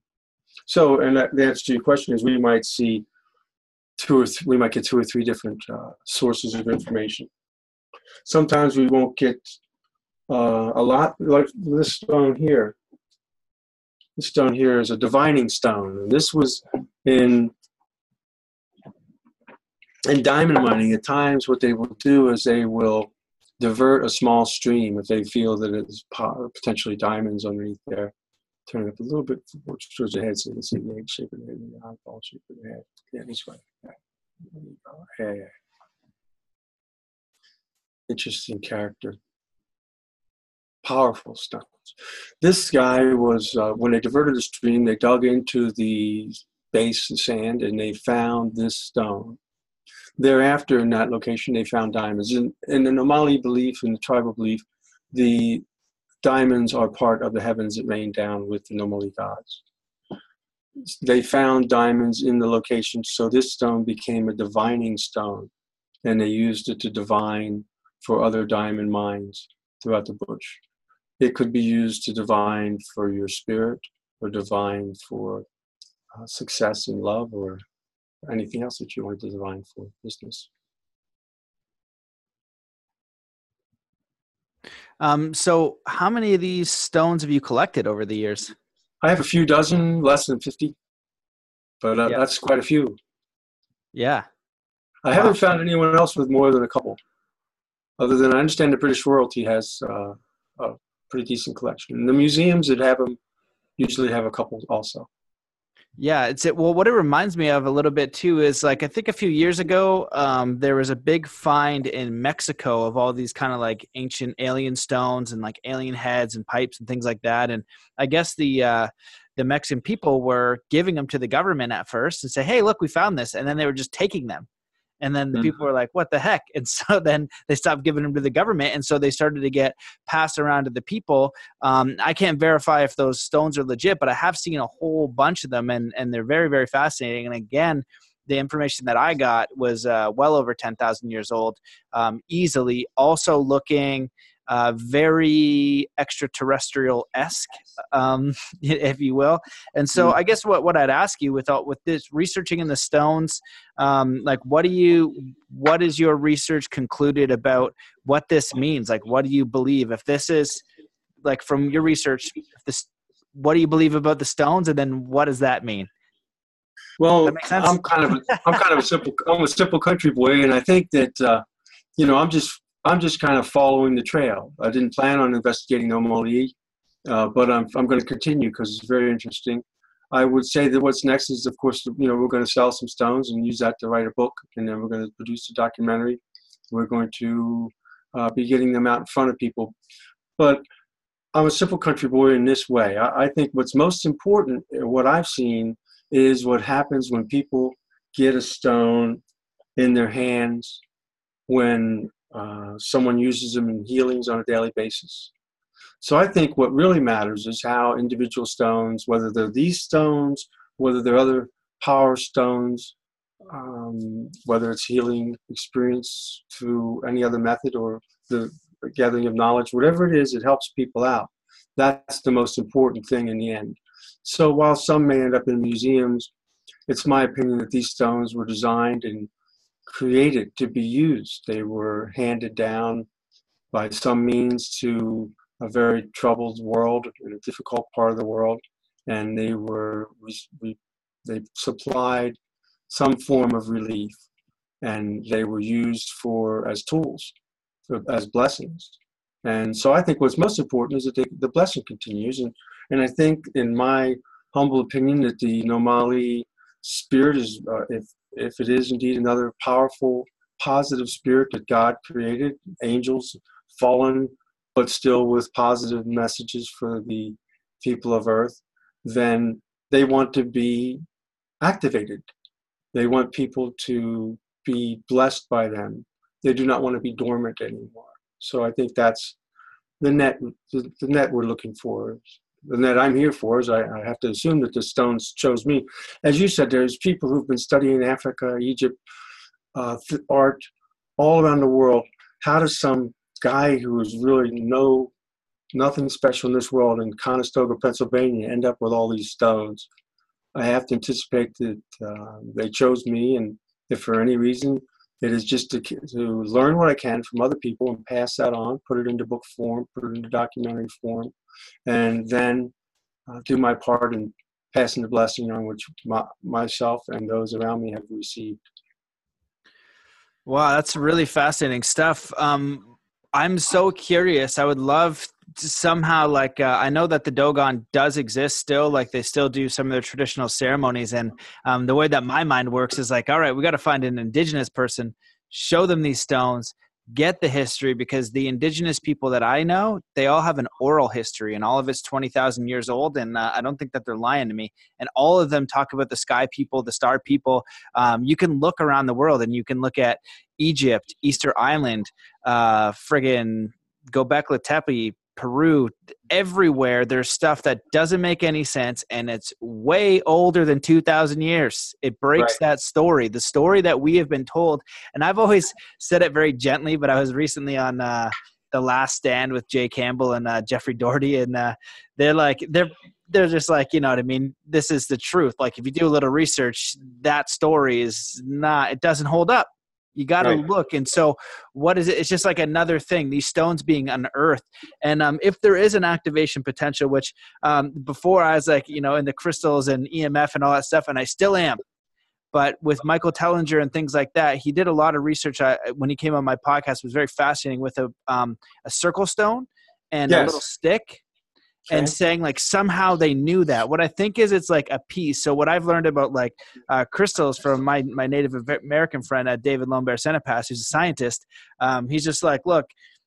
So, and that, the answer to your question is we might see two or th- we might get two or three different uh, sources of information. Sometimes we won't get uh, a lot, like this stone here. This stone here is a divining stone, and this was in in diamond mining, at times what they will do is they will divert a small stream if they feel that it's potentially diamonds underneath there. Turn it up a little bit towards the head so you can see the egg shape of the head the eyeball shape of the head. Yeah, this way. Yeah. Interesting character. Powerful stones. This guy was, uh, when they diverted the stream, they dug into the base of sand and they found this stone. Thereafter, in that location, they found diamonds. In, in the Nomoli belief, in the tribal belief, the diamonds are part of the heavens that rain down with the Nomoli gods. They found diamonds in the location, so this stone became a divining stone, and they used it to divine for other diamond mines throughout the bush. It could be used to divine for your spirit or divine for uh, success in love or anything else that you want to divine for business. Um, so, how many of these stones have you collected over the years? I have a few dozen, less than 50, but uh, that's quite a few. Yeah. I wow. haven't found anyone else with more than a couple, other than I understand the British royalty has uh, a pretty decent collection. And the museums that have them usually have a couple also. Yeah, it's it. Well, what it reminds me of a little bit too is like I think a few years ago, um, there was a big find in Mexico of all these kind of like ancient alien stones and like alien heads and pipes and things like that. And I guess the uh, the Mexican people were giving them to the government at first and say, "Hey, look, we found this," and then they were just taking them and then the mm-hmm. people were like what the heck and so then they stopped giving them to the government and so they started to get passed around to the people um, i can't verify if those stones are legit but i have seen a whole bunch of them and, and they're very very fascinating and again the information that I got was uh, well over 10,000 years old, um, easily. Also looking uh, very extraterrestrial esque, um, if you will. And so, hmm. I guess what what I'd ask you with with this researching in the stones, um, like what do you what is your research concluded about what this means? Like, what do you believe if this is like from your research? This what do you believe about the stones, and then what does that mean? Well, I'm kind of a, I'm kind of a simple I'm a simple country boy, and I think that uh, you know I'm just I'm just kind of following the trail. I didn't plan on investigating Nomoli, uh, but I'm, I'm going to continue because it's very interesting. I would say that what's next is, of course, you know, we're going to sell some stones and use that to write a book, and then we're going to produce a documentary. We're going to uh, be getting them out in front of people. But I'm a simple country boy in this way. I, I think what's most important, uh, what I've seen, is what happens when people get a stone in their hands when uh, someone uses them in healings on a daily basis. So I think what really matters is how individual stones, whether they're these stones, whether they're other power stones, um, whether it's healing experience through any other method or the gathering of knowledge, whatever it is, it helps people out. That's the most important thing in the end. So while some may end up in museums, it's my opinion that these stones were designed and created to be used. They were handed down by some means to a very troubled world, in a difficult part of the world, and they were they supplied some form of relief, and they were used for as tools, as blessings. And so I think what's most important is that they, the blessing continues, and and I think, in my humble opinion, that the Nomoli spirit is, uh, if if it is indeed another powerful, positive spirit that God created, angels fallen, but still with positive messages for the people of earth, then they want to be activated. They want people to be blessed by them. They do not want to be dormant anymore. So I think that's the net. The, the net we're looking for and that I'm here for is I, I, have to assume that the stones chose me. As you said, there's people who've been studying Africa, Egypt, uh, art, all around the world. How does some guy who's really no nothing special in this world in Conestoga, Pennsylvania, end up with all these stones? I have to anticipate that uh, they chose me, and if for any reason it is just to, to learn what I can from other people and pass that on, put it into book form, put it into documentary form, and then uh, do my part in passing the blessing on which my, myself and those around me have received. Wow, that's really fascinating stuff. Um, I'm so curious. I would love to somehow, like, uh, I know that the Dogon does exist still. Like, they still do some of their traditional ceremonies, and um, the way that my mind works is like, all right, we got to find an indigenous person, show them these stones, get the history because the indigenous people that I know, they all have an oral history and all of it's 20,000 years old. And uh, I don't think that they're lying to me. And all of them talk about the sky people, the star people. Um, you can look around the world and you can look at Egypt, Easter Island, uh, friggin' Gobekli Tepe, Peru, everywhere there's stuff that doesn't make any sense and it's way older than 2000 years. It breaks right. that story, the story that we have been told. And I've always said it very gently, but I was recently on uh, the last stand with Jay Campbell and uh, Jeffrey Doherty and uh, they're like they're they're just like you know what i mean this is the truth like if you do a little research that story is not it doesn't hold up you got to right. look. And so, what is it? It's just like another thing. These stones being unearthed, and um, if there is an activation potential, which um, before I was like, you know, in the crystals and EMF and all that stuff, and I still am. But with Michael Tellinger and things like that, he did a lot of research. I, when he came on my podcast, was very fascinating with a um, a circle stone and yes. a little stick and saying like somehow they knew that. What I think is it's like a piece. So what I've learned about like uh, crystals from my my Native American friend uh, David Lombard Senepas, who's a scientist. Um, he's just like, look,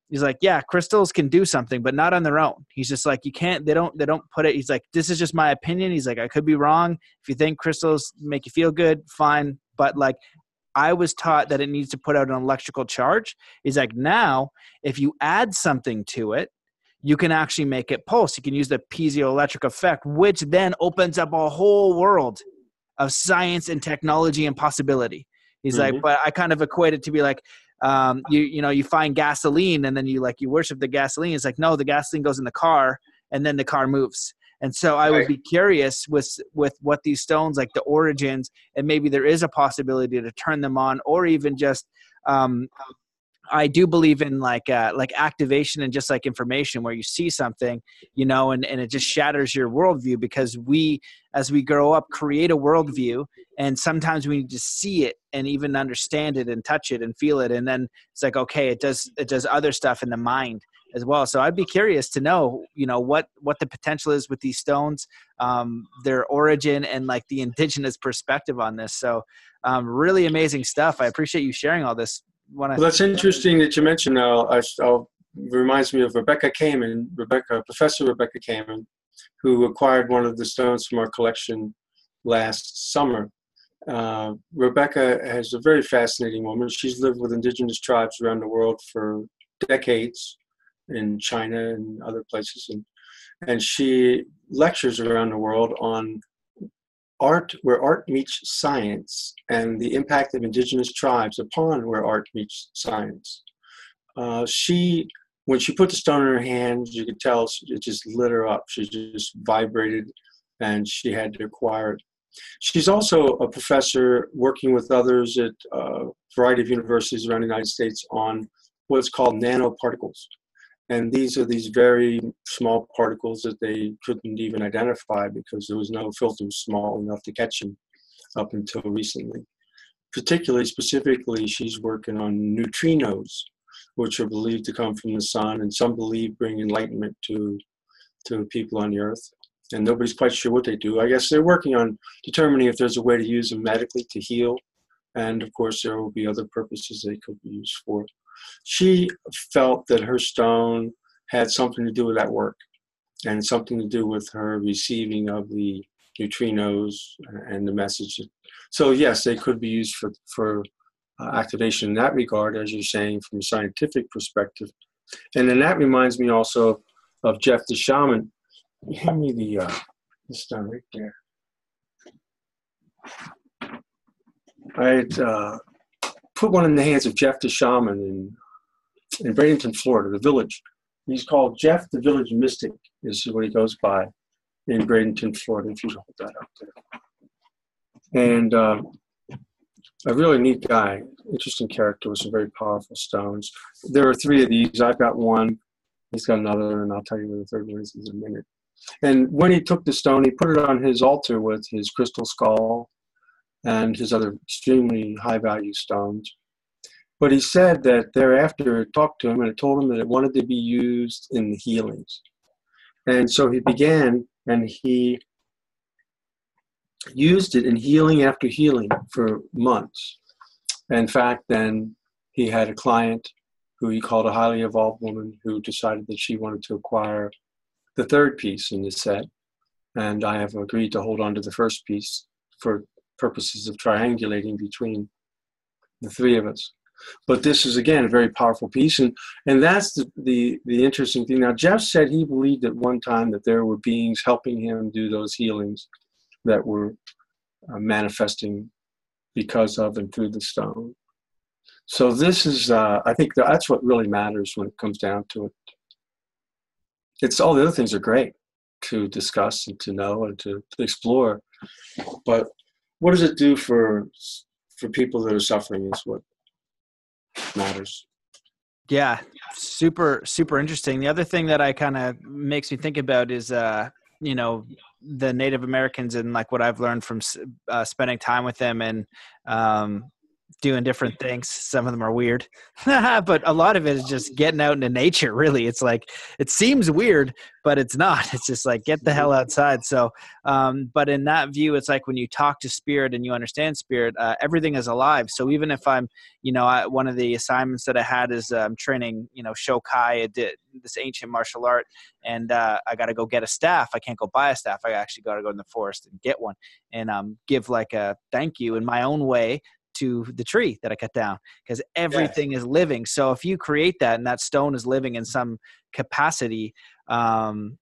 he's like yeah crystals can do something but not on their own he's just like you can't they don't they don't put it he's like this is just my opinion he's like i could be wrong if you think crystals make you feel good fine but like i was taught that it needs to put out an electrical charge he's like now if you add something to it you can actually make it pulse. You can use the piezoelectric effect, which then opens up a whole world of science and technology and possibility. He's mm-hmm. like, but I kind of equate it to be like, um, you you know, you find gasoline and then you like you worship the gasoline. It's like, no, the gasoline goes in the car and then the car moves. And so I would be curious with with what these stones, like the origins, and maybe there is a possibility to turn them on, or even just um, I do believe in like uh, like activation and just like information where you see something, you know, and, and it just shatters your worldview because we as we grow up create a worldview and sometimes we need to see it and even understand it and touch it and feel it. And then it's like okay it does it does other stuff in the mind as well. So i'd be curious to know you know what what the potential is with these stones um, their origin and like the indigenous perspective on this. So um, really amazing stuff. I appreciate you sharing all this when I well, that's interesting that you mentioned. Now, I, I'll, reminds me of Rebecca Kamen, Rebecca Professor Rebecca Kamen, who acquired one of the stones from our collection last summer. Uh, Rebecca is a very fascinating woman. She's lived with indigenous tribes around the world for decades in China and other places, and and she lectures around the world on art where art meets science and the impact of indigenous tribes upon where art meets science. Uh, she, when she put the stone in her hands, you could tell it just lit her up. She just vibrated and she had to acquire it. She's also a professor working with others at a variety of universities around the United States on what's called nanoparticles. And these are these very small particles that they couldn't even identify because there was no filter small enough to catch them up until recently. Particularly, specifically, she's working on neutrinos, which are believed to come from the sun, and some believe bring enlightenment to to people on the earth. And nobody's quite sure what they do. I guess they're working on determining if there's a way to use them medically to heal, and of course, there will be other purposes they could be used for she felt that her stone had something to do with that work and something to do with her receiving of the neutrinos and the message. So yes, they could be used for for uh, activation in that regard, as you're saying, from a scientific perspective. And then that reminds me also of Jeff the Shaman. Hand me the uh, stone right there. I uh, put one in the hands of Jeff the Shaman in, in Bradenton, Florida, the village. He's called Jeff the Village Mystic, is what he goes by in Bradenton, Florida, if you hold that up there. And uh, a really neat guy, interesting character with some very powerful stones. There are three of these. I've got one. He's got another, and I'll tell you where the third one is in a minute. And when he took the stone, he put it on his altar with his crystal skull and his other extremely high value stones. But he said that thereafter it talked to him and it told him that it wanted to be used in the healings. And so he began and he used it in healing after healing for months. In fact, then he had a client who he called a highly evolved woman who decided that she wanted to acquire the third piece in the set. And I have agreed to hold on to the first piece for purposes of triangulating between the three of us. But this is again a very powerful piece, and and that's the, the the interesting thing. Now Jeff said he believed at one time that there were beings helping him do those healings that were uh, manifesting because of and through the stone. So this is, uh, I think that's what really matters when it comes down to it. It's all the other things are great to discuss and to know and to, to explore, but what does it do for for people that are suffering is what matters. Yeah, super super interesting. The other thing that I kind of makes me think about is uh you know the Native Americans and like what I've learned from uh, spending time with them and um doing different things. Some of them are weird, but a lot of it is just getting out into nature. Really, it's like it seems weird, but it's not. It's just like get the hell outside. So, um, but in that view, it's like when you talk to spirit and you understand spirit, uh, everything is alive. So even if I'm, you know, I, one of the assignments that I had is um, training, you know, Shokai, this ancient martial art, and uh, I got to go get a staff. I can't go buy a staff. I actually got to go in the forest and get one and um, give like a thank you in my own way to the tree that I cut down because everything is living. So if you create that and that stone is living in some capacity, um,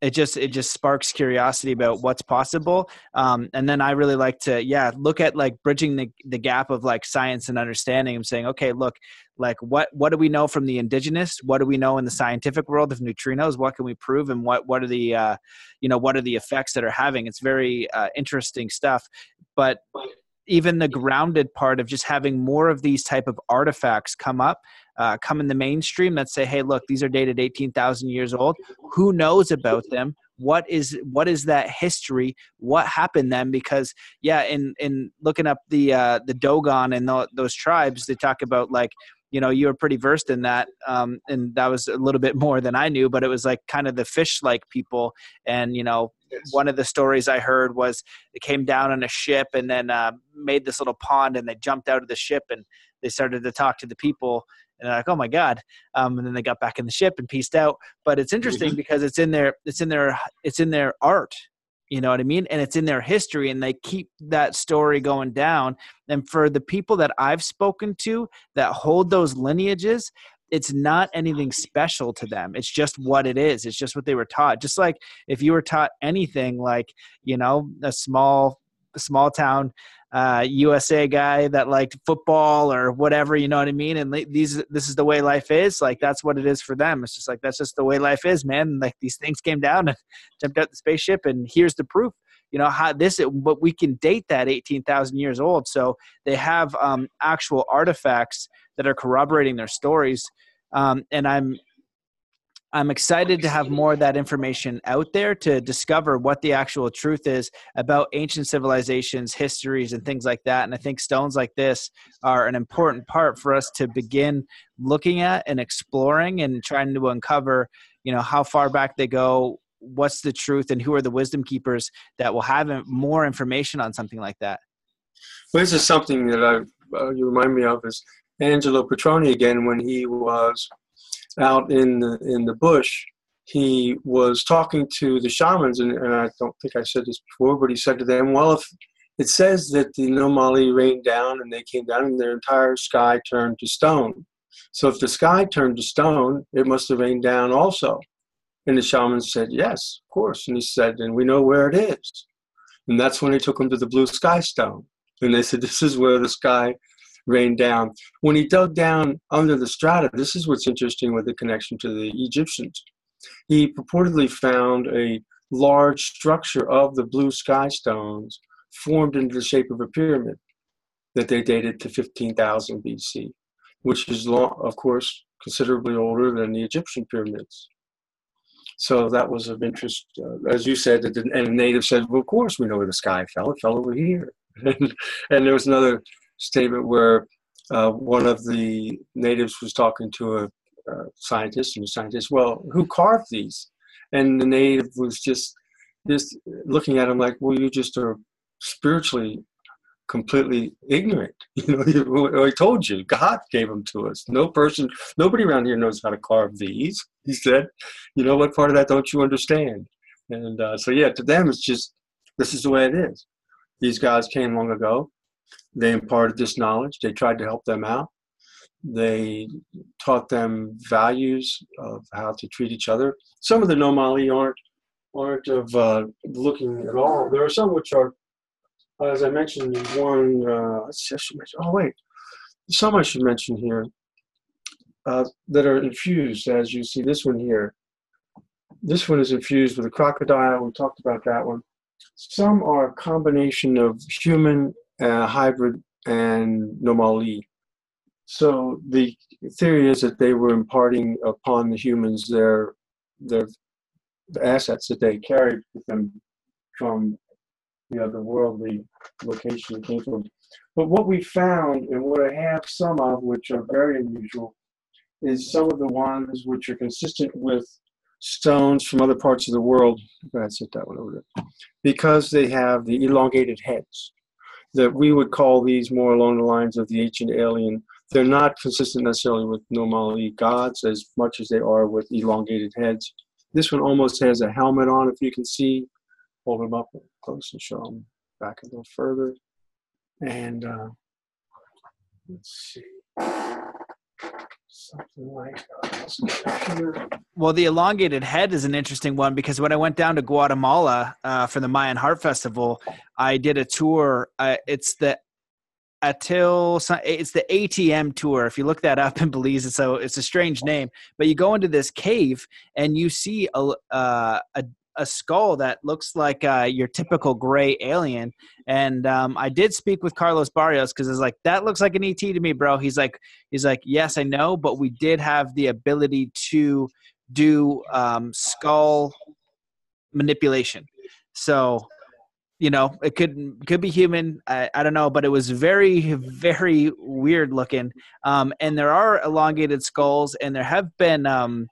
it just it just sparks curiosity about what's possible. Um, and then i really like to yeah look at like bridging the, the gap of like science and understanding i'm saying okay look like what what do we know from the indigenous? What do we know in the scientific world of neutrinos? What can we prove and what what are the uh, you know what are the effects that are having? It's very uh, interesting stuff. But even the grounded part of just having more of these type of artifacts come up uh, come in the mainstream that say hey look these are dated 18000 years old. Who knows about them? What is what is that history? What happened then? Because yeah in in looking up the uh the dogon and the, those tribes they talk about like you know you were pretty versed in that um, and that was a little bit more than i knew but it was like kind of the fish like people. And you know yes. one of the stories i heard was they came down on a ship and then uh, made this little pond and they jumped out of the ship and they started to talk to the people. And they're like oh my god. Um, and then they got back in the ship and pieced out. But it's interesting mm-hmm. because it's in their it's in their it's in their art you know what i mean? And it's in their history and they keep that story going down. And for the people that i've spoken to that hold those lineages it's not anything special to them. It's just what it is. It's just what they were taught. Just like if you were taught anything like you know a small small town uh, USA guy that liked football or whatever, you know what I mean? And these, this is the way life is. Like that's what it is for them. It's just like that's just the way life is, man. Like these things came down and jumped out the spaceship, and here's the proof. You know how this, but we can date that eighteen thousand years old. So they have um, actual artifacts that are corroborating their stories. Um, and I'm I'm excited to have more of that information out there to discover what the actual truth is about ancient civilizations, histories, and things like that. And I think stones like this are an important part for us to begin looking at and exploring and trying to uncover, you know, how far back they go, what's the truth, and who are the wisdom keepers that will have more information on something like that. Well, this is something that I uh, you remind me of is Angelo Petroni again when he was out in the in the bush, he was talking to the shamans, and, and I don't think I said this before, but he said to them, "Well, if it says that the Nomoli rained down and they came down and their entire sky turned to stone. So if the sky turned to stone, it must have rained down also. And the shaman said, Yes, of course. And he said, And we know where it is. And that's when he took him to the blue sky stone. And they said, This is where the sky rained down. When he dug down under the strata, this is what's interesting with the connection to the Egyptians. He purportedly found a large structure of the blue sky stones formed into the shape of a pyramid that they dated to 15,000 BC, which is, long, of course, considerably older than the Egyptian pyramids. So that was of interest. Uh, as you said, and the native said, well, of course we know where the sky fell. It fell over here. and, and there was another statement where uh, one of the natives was talking to a, a scientist, and the scientist, well, who carved these? And the native was just just looking at him like, well, you just are spiritually completely ignorant. You know, I told you, God gave them to us. No person, nobody around here knows how to carve these. He said, you know, what part of that don't you understand? And uh, so, yeah, to them, it's just this is the way it is. These guys came long ago. They imparted this knowledge. They tried to help them out. They taught them values of how to treat each other. Some of the Nomoli aren't aren't of uh, looking at all. There are some which are, as I mentioned, one. Uh. Oh wait, some I should mention here uh, that are infused, as you see this one here. This one is infused with a crocodile. We talked about that one. Some are a combination of human, uh, hybrid, and Nomoli. So the theory is that they were imparting upon the humans their their assets that they carried with them from the other worldly location they came from. But what we found, and what I have some of, which are very unusual, is some of the ones which are consistent with stones from other parts of the world. Go ahead, sit that one over there. Because they have the elongated heads, that we would call these more along the lines of the ancient alien. They're not consistent necessarily with Nomoli gods as much as they are with elongated heads. This one almost has a helmet on, if you can see. Hold them up close and show them back a little further. And uh, let's see. Something like Well, the elongated head is an interesting one because when I went down to Guatemala uh, for the Mayan Heart Festival, I did a tour. Uh, it's the Atil, it's the ATM tour. If you look that up in Belize, it's a it's a strange name, but you go into this cave and you see a uh, a, a skull that looks like uh, your typical gray alien. And um, I did speak with Carlos Barrios because it's like that looks like an ET to me, bro. He's like he's like yes, I know, but we did have the ability to do um, skull manipulation. So you know it could could be human I, I don't know but it was very very weird looking um, and there are elongated skulls and there have been um,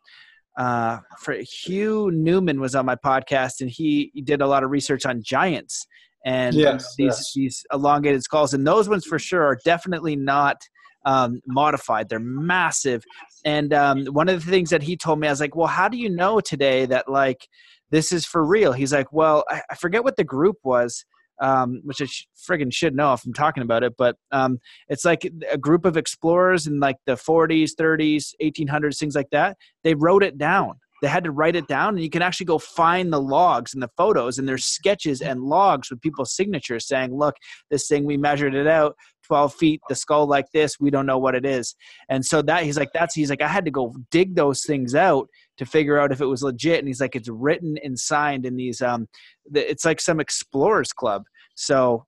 uh, for Hugh Newman was on my podcast and he, he did a lot of research on giants and yes, these yes. these elongated skulls and those ones for sure are definitely not um, modified they're massive and um, one of the things that he told me i was like well how do you know today that like this is for real. He's like, well, I, I forget what the group was, um, which I sh- friggin' should know if I'm talking about it, but um, it's like a group of explorers in like the 40s, 30s, 1800s, things like that. They wrote it down. They had to write it down, and you can actually go find the logs and the photos, and there's sketches and logs with people's signatures saying, "Look, this thing we measured it out 12 feet, the skull like this. We don't know what it is." And so that he's like, "That's." He's like, "I had to go dig those things out to figure out if it was legit." And he's like, "It's written and signed in these. Um, it's like some explorers club." So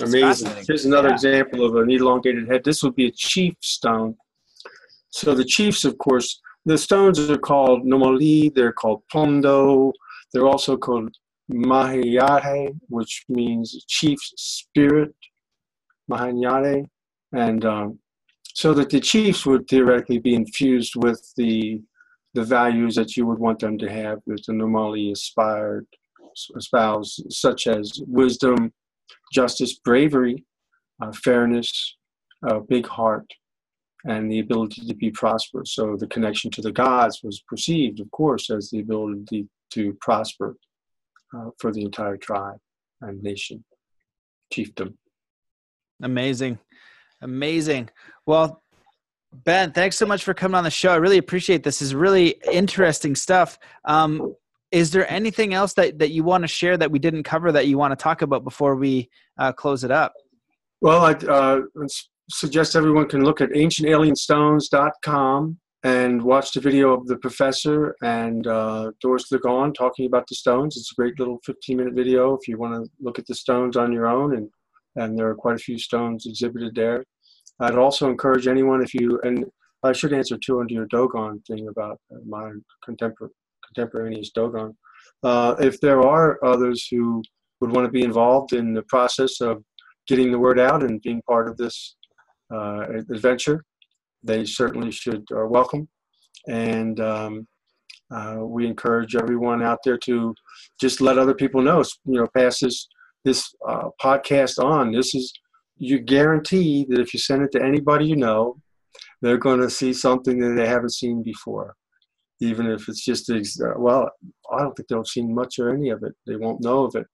Amazing. Here's another Yeah. example of an elongated head. This would be a chief stone. So the chiefs, of course, the stones are called nomoli, they're called pondo, they're also called mahayate, which means chief spirit, mahanyate. And um, so that the chiefs would theoretically be infused with the the values that you would want them to have that the nomoli aspired espouse, such as wisdom, justice, bravery, uh, fairness, a big heart, and the ability to be prosperous. So the connection to the gods was perceived, of course, as the ability to prosper uh, for the entire tribe and nation, chiefdom. Amazing. Amazing. Well, Ben, thanks so much for coming on the show. I really appreciate this. This is really interesting stuff. Um, is there anything else that, that you want to share that we didn't cover that you want to talk about before we uh, close it up? Well, I uh, suggest everyone can look at ancientalienstones.com and watch the video of the professor and uh, Doris Ligon talking about the stones. It's a great little 15 minute video if you want to look at the stones on your own, and, and there are quite a few stones exhibited there. I'd also encourage anyone if you, and I should answer too under your Dogon thing about uh, my contempor- contemporaneous Dogon. Uh, if there are others who would want to be involved in the process of getting the word out and being part of this adventure, they certainly should are welcome. And um, uh, we encourage everyone out there to just let other people know. You know, pass this this uh, podcast on. This is you guarantee that if you send it to anybody you know, they're going to see something that they haven't seen before. Even if it's just, uh, well, I don't think they'll see much or any of it. They won't know of it.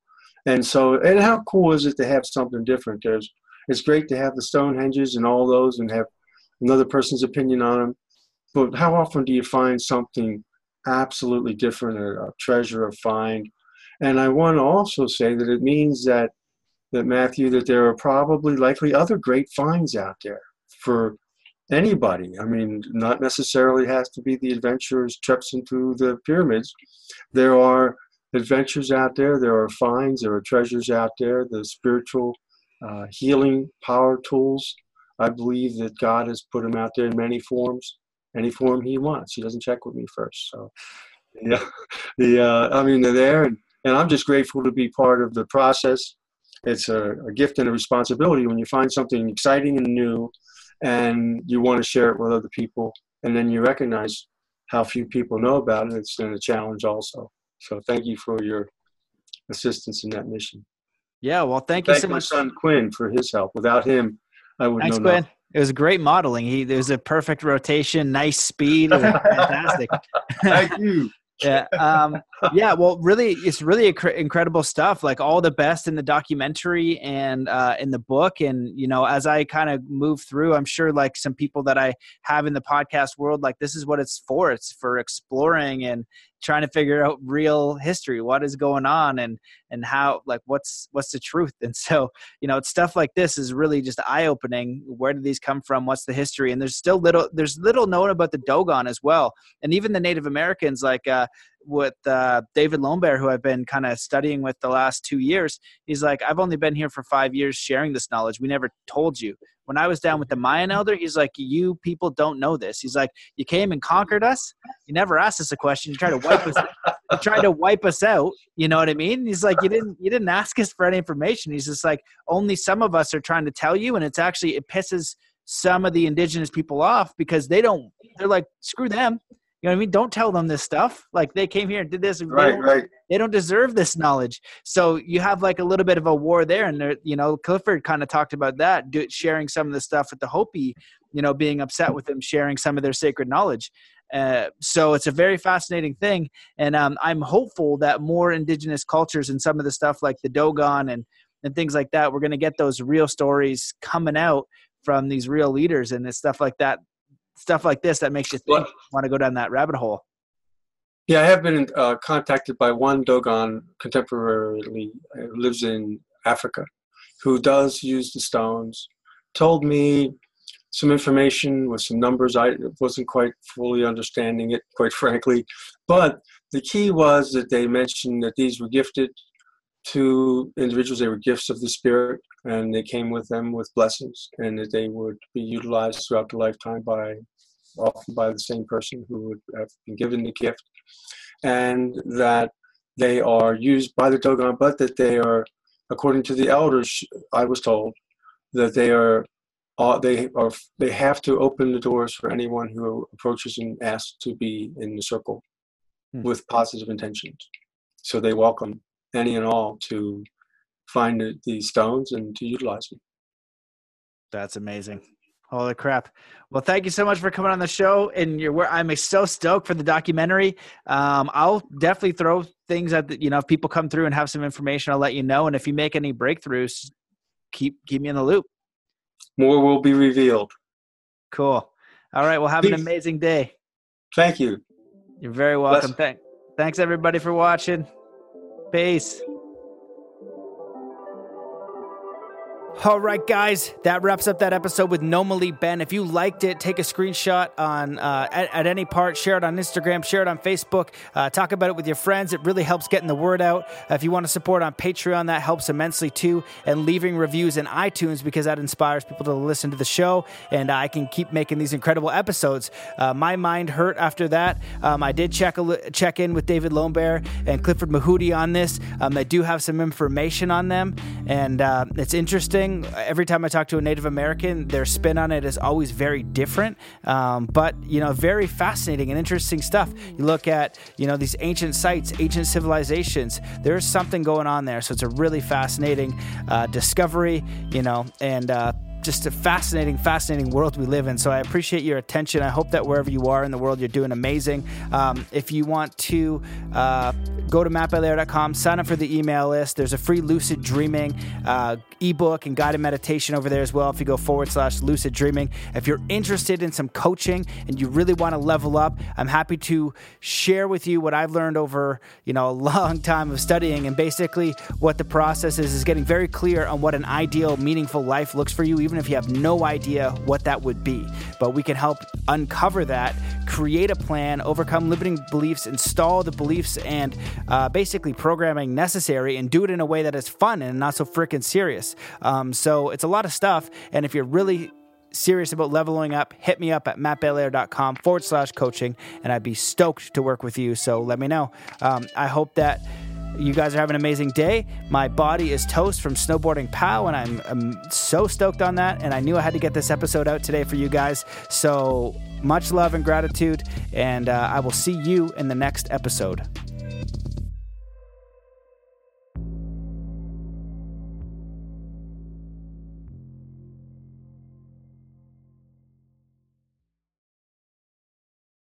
And so, and how cool is it to have something different? There's, it's great to have the Stonehenges and all those and have another person's opinion on them. But how often do you find something absolutely different, a, treasure, a find? And I want to also say that it means that that Matthew, that there are probably likely other great finds out there for anybody. I mean, not necessarily has to be the adventurers trekking into the pyramids. There are adventures out there, there are finds, there are treasures out there, the spiritual uh, healing power tools. I believe that God has put them out there in many forms, any form He wants. He doesn't check with me first. So, yeah, the uh, I mean, they're there, and, and I'm just grateful to be part of the process it's a, a gift and a responsibility when you find something exciting and new and you want to share it with other people and then you recognize how few people know about it it's then a challenge also so thank you for your assistance in that mission yeah well thank, thank you so much. son quinn for his help. Without him i would Thanks, know quinn. nothing. it was great modeling. He there was a perfect rotation nice speed. Fantastic. Thank you. Yeah um, yeah well really it's really incredible stuff like all the best in the documentary and uh, in the book. And you know as i kind of move through i'm sure like some people that i have in the podcast world like this is what it's for. It's for exploring and trying to figure out real history what is going on and and how like what's what's the truth? And so you know it's stuff like this is really just eye opening where did these come from? What's the history? And there's still little there's little known about the dogon as well. And even the native americans like uh with uh, David Lomberg, who I've been kind of studying with the last two years, he's like, I've only been here for five years sharing this knowledge. We never told you. When I was down with the Mayan elder, he's like, You people don't know this. He's like, You came and conquered us. You never asked us a question. You tried to wipe us. you tried to wipe us out. You know what I mean? He's like, You didn't. You didn't ask us for any information. He's just like, Only some of us are trying to tell you, and it's actually it pisses some of the indigenous people off because they don't. They're like, Screw them you know what I mean? Don't tell them this stuff. Like they came here and did this. Right, they right. They don't deserve this knowledge. So you have like a little bit of a war there. And you know, Clifford kind of talked about that, do, sharing some of the stuff with the Hopi, you know, being upset with them sharing some of their sacred knowledge. Uh, so it's a very fascinating thing. And um, I'm hopeful that more indigenous cultures and some of the stuff like the Dogon and, and things like that, we're going to get those real stories coming out from these real leaders and stuff like that stuff like this that makes you think, want to go down that rabbit hole. Yeah, I have been uh, contacted by one Dogon contemporarily uh, lives in Africa, who does use the stones. Told me some information with some numbers. I wasn't quite fully understanding it, quite frankly. But the key was that they mentioned that these were gifted to individuals. They were gifts of the spirit, and they came with them with blessings, and that they would be utilized throughout the lifetime by often by the same person who would have been given the gift, and that they are used by the Dogon, but that they are, according to the elders, I was told, that they are uh, they are they have to open the doors for anyone who approaches and asks to be in the circle hmm. with positive intentions. So they welcome any and all to find the, the stones and to utilize them. That's amazing. Holy crap! Well, thank you so much for coming on the show, and you're. where I'm so stoked for the documentary. Um, I'll definitely throw things at the, you know if people come through and have some information, I'll let you know. And if you make any breakthroughs, keep keep me in the loop. More will be revealed. Cool. All right. Well, have Peace. an amazing day. Thank you. You're very welcome. Thank, thanks everybody for watching. Peace. All right, guys, that wraps up that episode with Nomoli Ben. If you liked it, take a screenshot on uh, at, at, any part, share it on Instagram, share it on Facebook, uh, talk about it with your friends. It really helps getting the word out. Uh, if you want to support on Patreon, that helps immensely too. And leaving reviews in iTunes because that inspires people to listen to the show, and I can keep making these incredible episodes. Uh, my mind hurt after that. Um, I did check check in with David Lomberg and Clifford Mahooty on this. Um, I do have some information on them, and uh, it's interesting thing. Every time I talk to a Native American, their spin on it is always very different, um, but you know, very fascinating and interesting stuff. You look at you know these ancient sites, ancient civilizations. There's something going on there, so it's a really fascinating uh, discovery. You know, and uh, just a fascinating, fascinating world we live in. So I appreciate your attention. I hope that wherever you are in the world, you're doing amazing. Um, if you want to uh, go to mattbelair.com, sign up for the email list. There's a free lucid dreaming uh, ebook and guided meditation over there as well. If you go forward slash lucid dreaming, if you're interested in some coaching and you really want to level up, I'm happy to share with you what I've learned over you know a long time of studying and basically what the process is is getting very clear on what an ideal, meaningful life looks for you, even if you have no idea what that would be. But we can help uncover that, create a plan, overcome limiting beliefs, install the beliefs and uh, basically programming necessary, and do it in a way that is fun and not so freaking serious. Um, so it's a lot of stuff. And if you're really serious about leveling up, hit me up at mattbelair.com forward slash coaching, and I'd be stoked to work with you. So let me know. Um, I hope that you guys are having an amazing day. My body is toast from snowboarding POW, and I'm, I'm so stoked on that. And I knew I had to get this episode out today for you guys. So much love and gratitude, and uh, I will see you in the next episode.